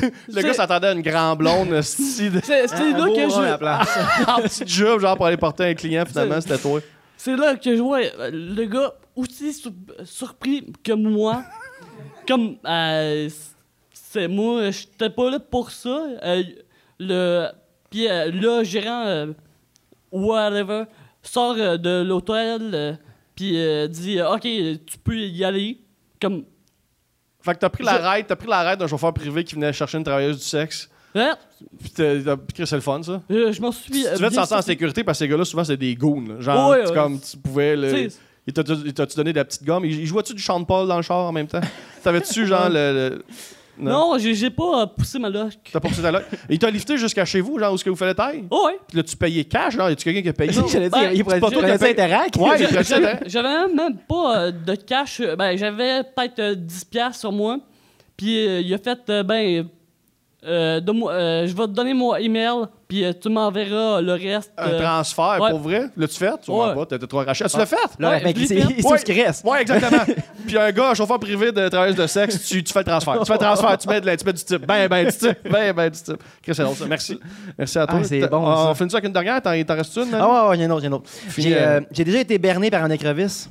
Le gars s'attendait à une grande blonde. C'est là que je. en petit job, genre pour aller porter un client, finalement, c'était toi. C'est là que je vois euh, le gars aussi sur- surpris que moi. Comme, euh, c'est moi, j'étais pas là pour ça. Euh, le, puis euh, le gérant, euh, whatever, sort euh, de l'hôtel, puis dit Ok, tu peux y aller. Comme, Fait que t'as pris la ride, t'as pris la d'un chauffeur privé qui venait chercher une travailleuse du sexe. hein, Puis c'est le fun, ça. je m'en suis. Tu devais te sentir en sécurité parce que ces gars-là, souvent, c'est des goons. Genre, Ouais, ouais. comme tu pouvais. le- Il t'a- il t'a-tu donné de la petite gomme? Il, il jouait-tu du Sean Paul dans le char en même temps? T'avais-tu, genre, le. le- Non, j'ai j'ai pas euh, poussé ma loque. T'as poussé ta loque? Il t'a lifté jusqu'à chez vous, genre, où est-ce que vous fallait taille? Oh, ouais. Puis là, tu payais cash, genre, y a-tu quelqu'un qui a payé? J'allais dire, Ben, il prenait ça. Interac. Ouais, il J'a- a J'avais même pas euh, de cash. euh, Ben, j'avais peut-être euh, 10 piastres sur moi. Puis euh, il a fait, euh, ben, euh, donne-moi- euh, je vais te donner mon email, puis euh, tu m'enverras le reste. Un euh, transfert, ouais. pour vrai? L'as-tu fait? Tu vois Ouais. pas, trop arraché. Ah, tu l'as fait? Là, Ouais, mec, je l'ai c'est fait. c'est Ouais. ce qui reste. Ouais, exactement. Puis un gars, un chauffeur privé de travailleuse de sexe, tu, tu fais le transfert. Tu fais le transfert, tu mets, de la- tu mets du type. Ben, ben, du type. Ben, ben, du type. Chris, c'est drôle, ça. Merci. Merci à toi. Ah, c'est T'as- bon, On, ça. finit ça avec une dernière? T'en t'en restes une? Ah ouais, ouais, il y en a une autre, il y en a une autre. Fini, J'ai euh, euh, j'ai déjà été berné par un écrevisse.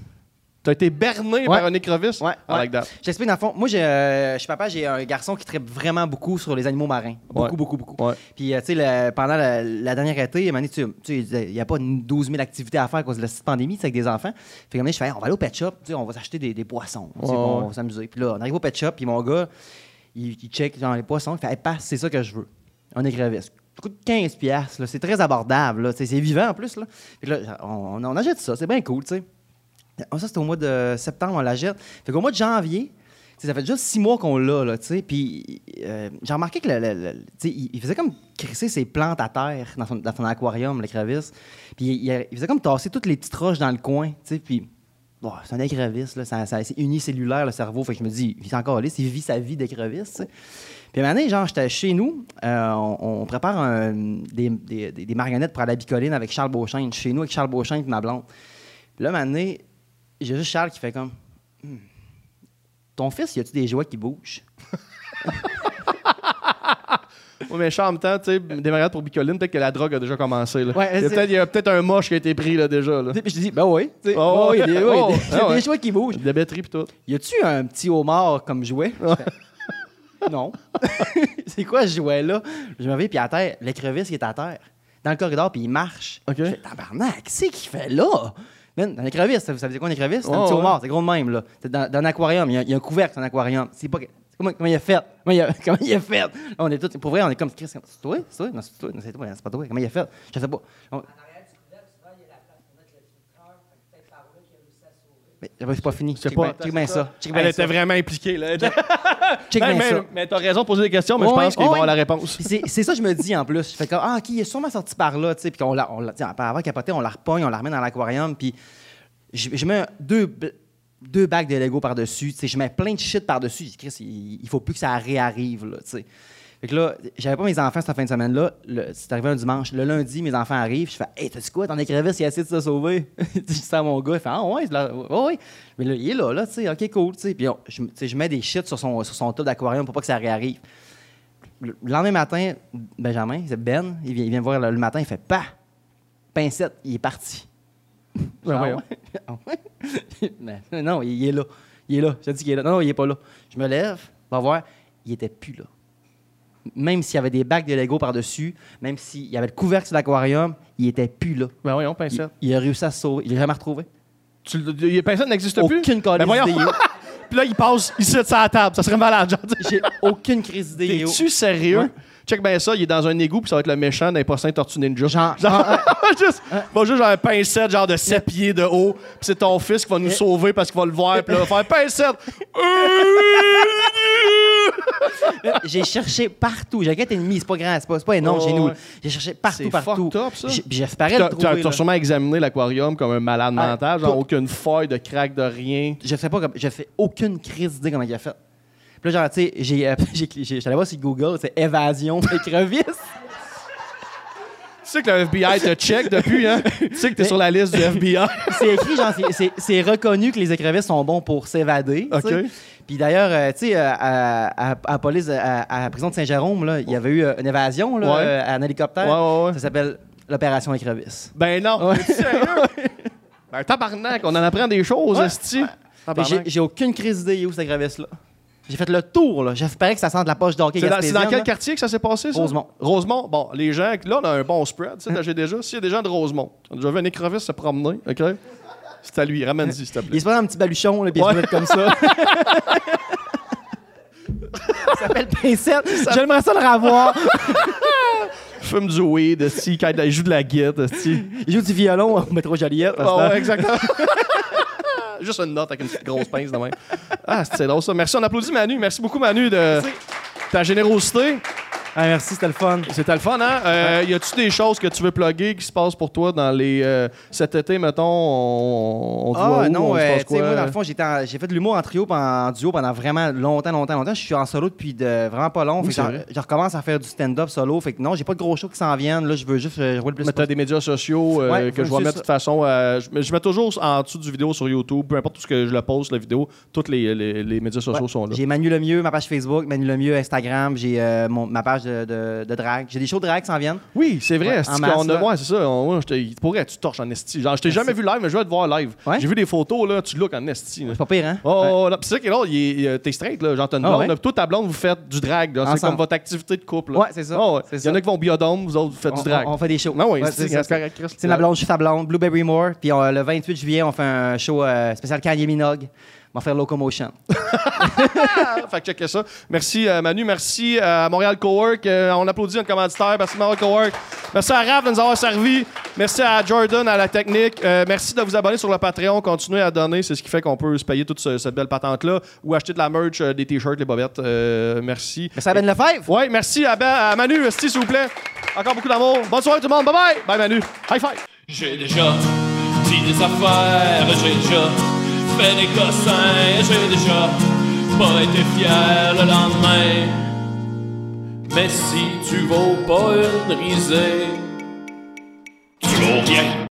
T'as été berné par un écrevisse? Ouais, I ouais. like that. Je t'explique, dans le fond, moi, j'ai, euh, je suis papa, j'ai un garçon qui tripe vraiment beaucoup sur les animaux marins. Beaucoup, beaucoup, beaucoup. Puis, euh, tu sais, pendant la, la dernière été, donné, tu sais, il il n'y a pas une 12 000 activités à faire à cause de la pandémie, avec des enfants. Fait moment donné, je fais, Hey, on va aller au pet shop, tu sais, on va s'acheter des, des poissons. Tu sais, on va s'amuser. Puis là, on arrive au pet shop, puis mon gars, il, il check genre, les poissons, il fait, hey, passe, c'est ça que je veux. Un écrevisse. Ça coûte 15 piastres, là. c'est très abordable, là. C'est vivant en plus. Là. Fait que là, on, on achète ça, c'est bien cool, tu sais. Ah, Ça, c'était au mois de septembre, on la jette. Fait qu'au mois de janvier, ça fait déjà six mois qu'on l'a, là, tu sais. Puis euh, j'ai remarqué que le, le- le- il, faisait comme crisser ses plantes à terre dans son, aquarium, l'écrevisse. Puis il, faisait comme tasser toutes les petites roches dans le coin, tu sais. Puis c'est un écrevisse, là, c'est unicellulaire, le cerveau. Fait que je me dis, il est encore là, il vit sa vie d'écrevisse, tu sais. Puis une année, genre, j'étais chez nous, euh, on, prépare des, marionnettes pour aller à Bicoline avec Charles Beauchamp, chez nous avec Charles Beauchamp et ma blonde. Puis là, j'ai juste Charles qui fait comme Hmm. Ton fils, y a-tu des jouets qui bougent? Ouais, mais Charles, en même temps, tu sais, des pour Bicoline, peut-être que la drogue a déjà commencé. Là. Ouais, il, y a peut-être, il y a peut-être un moche qui a été pris là, déjà. Là. Puis je dis Ben oui. tu sais, Oh, ouais, il y a des, des- oh, y a ah des jouets qui bougent. Des batteries pis tout. Y a-tu un petit homard comme jouet? Fais, Non. c'est quoi ce jouet-là? Je me réveille, puis à terre, l'écrevisse, est à terre. Dans le corridor, puis il marche. OK. Je fais Tabarnak, c'est qu'il fait là? Man, dans l'écrevisse, ça- vous savez quoi un écrevisse? C'est un petit homard, c'est gros de même. Là. C'est dans, dans un aquarium, il y, a, il y a un couvercle dans un aquarium. C'est pas. c'est Comment, comment il a fait? Comment il a, comment il a fait? Là, on est tous, pour vrai, on est comme, c'est toi? C'est toi? Non, c'est toi. Non, c'est toi. C'est pas toi. Comment il a fait? Je sais pas. On- Mais j'avais- c'est pas fini. Check pas- check bien ça. Check Elle ça. était vraiment impliquée. Là. Check Ben, bien ça. mais t'as raison de poser des questions, mais je pense qu'ils ouais. vont avoir la réponse. C'est, ça que je me dis en plus. Je fais comme, ah, OK, il est sûrement sorti par là, tu sais. Puis qu'on l'a, on l'a, avant capoter, on la repogne, on la remet dans l'aquarium. Puis je, je mets deux, deux bacs de Lego par-dessus. Tu sais, je mets plein de shit par-dessus. Je dis, Chris, il, il faut plus que ça réarrive, là, tu sais. Fait que là, j'avais pas mes enfants cette fin de semaine-là. C'est arrivé un dimanche. Le lundi, mes enfants arrivent. Je fais, hey, t'as dit quoi? Ton écrevisse, il a essayé de se sauver? je dis ça à mon gars. Il fait, ah, ouais, ouais. Mais là, il est là, là, tu sais. OK, cool. Puis on- je, je mets des shit sur son, sur son d'aquarium pour pas que ça réarrive. Le le lendemain matin, Benjamin, c'est Ben, il vient, il vient me voir le, le matin, il fait pas pincette, il est parti. Ah ouais? Ah ouais? Mais non, il, il est là. Il est là. Je te dis qu'il est là. Non, non, il est pas là. Je me lève, va voir, il était plus là. Même s'il y avait des bacs de Lego par-dessus, même s'il y avait le couvercle sur l'aquarium, il était plus là. Ben voyons, Il, Pincette. il a réussi à se sauver. Il l'a jamais retrouvé. Tu, le- Pincette n'existe plus? Aucune Ben voyons. d'idée. yo. Puis là, il passe ici sur la table. Ça serait malade. Genre, J'ai aucune crise d'idée. yo. T'es-tu sérieux? Ouais. Check bien ça, il est dans un égout, puis ça va être le méchant d'un poisson Tortue Ninja. Genre- juste, va juste genre un pincette, genre de 7 pieds de haut, puis c'est ton fils qui va nous sauver parce qu'il va le voir, puis là, il va faire pincette. J'ai cherché partout. J'ai 4 ennemis, c'est pas grand, c'est pas, pas énorme Ouais, chez nous. J'ai cherché partout, partout. ça. J'espérais le trouver. t'as là. sûrement examiné l'aquarium comme un malade Ah, mental, genre aucune feuille de crack de rien. Je sais pas, je fais aucune crise d'idée comment il a fait. Puis là, genre, tu sais, j'ai, euh, j'allais voir sur Google, c'est évasion écrevisse. Tu sais que le FBI te check depuis, hein? Tu sais que t'es sur la liste du FBI. c'est écrit, genre, c'est, reconnu que les écrevisses sont bons pour s'évader. tu. OK. Puis d'ailleurs, euh, tu sais, euh, à, à, à la police, à, à la prison de Saint-Jérôme, là, il y avait eu euh, une évasion là, Ouais. euh, en hélicoptère. Ouais, ouais, ouais. Ça s'appelle l'opération écrevisse. Ben non. Sérieux? ben tabarnak, on en apprend des choses, j'ai aucune crise d'idée où cette écrevisse-là. J'ai fait le tour, là. J'espérais que ça sente la poche d'hockey C'est dans, c'est dans quel là. quartier que ça s'est passé, ça? Rosemont. Rosemont. Bon, les gens, là, on a un bon spread, tu sais, j'ai déjà? S'il y a des gens de Rosemont, on a déjà vu un se promener, OK? C'est à lui, ramène-y, s'il te plaît. Il se passe un petit baluchon, là, puis il se comme ça. ça s'appelle Pincette. J'aimerais ça le revoir. Fume du weed, esti, quand il joue de la guitare, esti. Il joue du violon au métro Joliette. ouais, exactement. Juste une note avec une petite grosse pince de même. Ah, c'est drôle ça. Merci, on applaudit Manu. Merci beaucoup, Manu, de ta générosité. Ah, merci, c'était le fun. C'était le fun, hein? Euh, y a-tu des choses que tu veux plugger qui se passent pour toi dans les. euh, cet été, mettons, on, on Ah où? non, euh, tu sais, moi, dans le fond, j'ai fait de l'humour en trio, en duo pendant vraiment longtemps, longtemps, longtemps. Je suis en solo depuis de, vraiment pas long. Oui, Fait je recommence à faire du stand-up solo. Fait que non, j'ai pas de gros shows qui s'en viennent. Là, je veux juste euh, jouer le plus Mais t'as des médias sociaux euh, Ouais, que je vais mettre de toute façon. euh, je, mets toujours en dessous du vidéo sur YouTube, peu importe où ce que je le poste, la vidéo, tous les, les, les médias sociaux Ouais. sont là. J'ai Manu Lemieux, ma page Facebook, Manu Lemieux, Instagram, j'ai euh, mon- ma page de, de, de drag. J'ai des shows de drag qui s'en viennent. Oui, c'est vrai. Ouais, c'est en a- là. ouais, c'est ça. On, ouais, je te- pour vrai, tu torches en esti. Genre, je t'ai jamais vu live, mais je vais te voir live. Ouais? J'ai vu des photos, là, tu look en esti. là. C'est pas pire, hein? Oh, Ouais. oh, non, pis c'est ça qui est drôle, il est- il est- t'es straight, là. Genre, t'as une Ah blonde. ouais? là, toi, ta blonde, vous faites du drag, là. C'est comme votre activité de couple. là. Ouais, c'est ça. Ah ouais. C'est Il y en a qui vont biodome, vous autres, vous faites On, du drag. on- on fait des shows. Non, oui, Ouais, c'est ma blonde, je suis sa blonde, Blueberry Moore. Puis on- le 28 juillet, on fait un show euh, spécial Kanye Minogue. On va faire Locomotion. Fait que checker ça. Merci euh, Manu, merci à Montréal Cowork. Euh, on applaudit notre commanditaire. Merci Montréal Cowork. Merci à Raph de nous avoir servi. Merci à Jordan à la technique. Euh, merci de vous abonner sur le Patreon. Continuez à donner. C'est ce qui fait qu'on peut se payer toute ce- cette belle patente-là. Ou acheter de la merch, euh, des t-shirts, des bobettes. Euh, merci. Merci à Ben Lefebvre. Ouais, merci à, Ben- à Manu, s'il vous plaît. Encore beaucoup d'amour. Bonne soirée tout le monde. Bye bye. Bye Manu. High five. J'ai déjà dit des affaires, j'ai déjà fait des cossins, j'ai déjà pas été fier le lendemain. Mais si tu vaux pas une risée, tu vaux rien.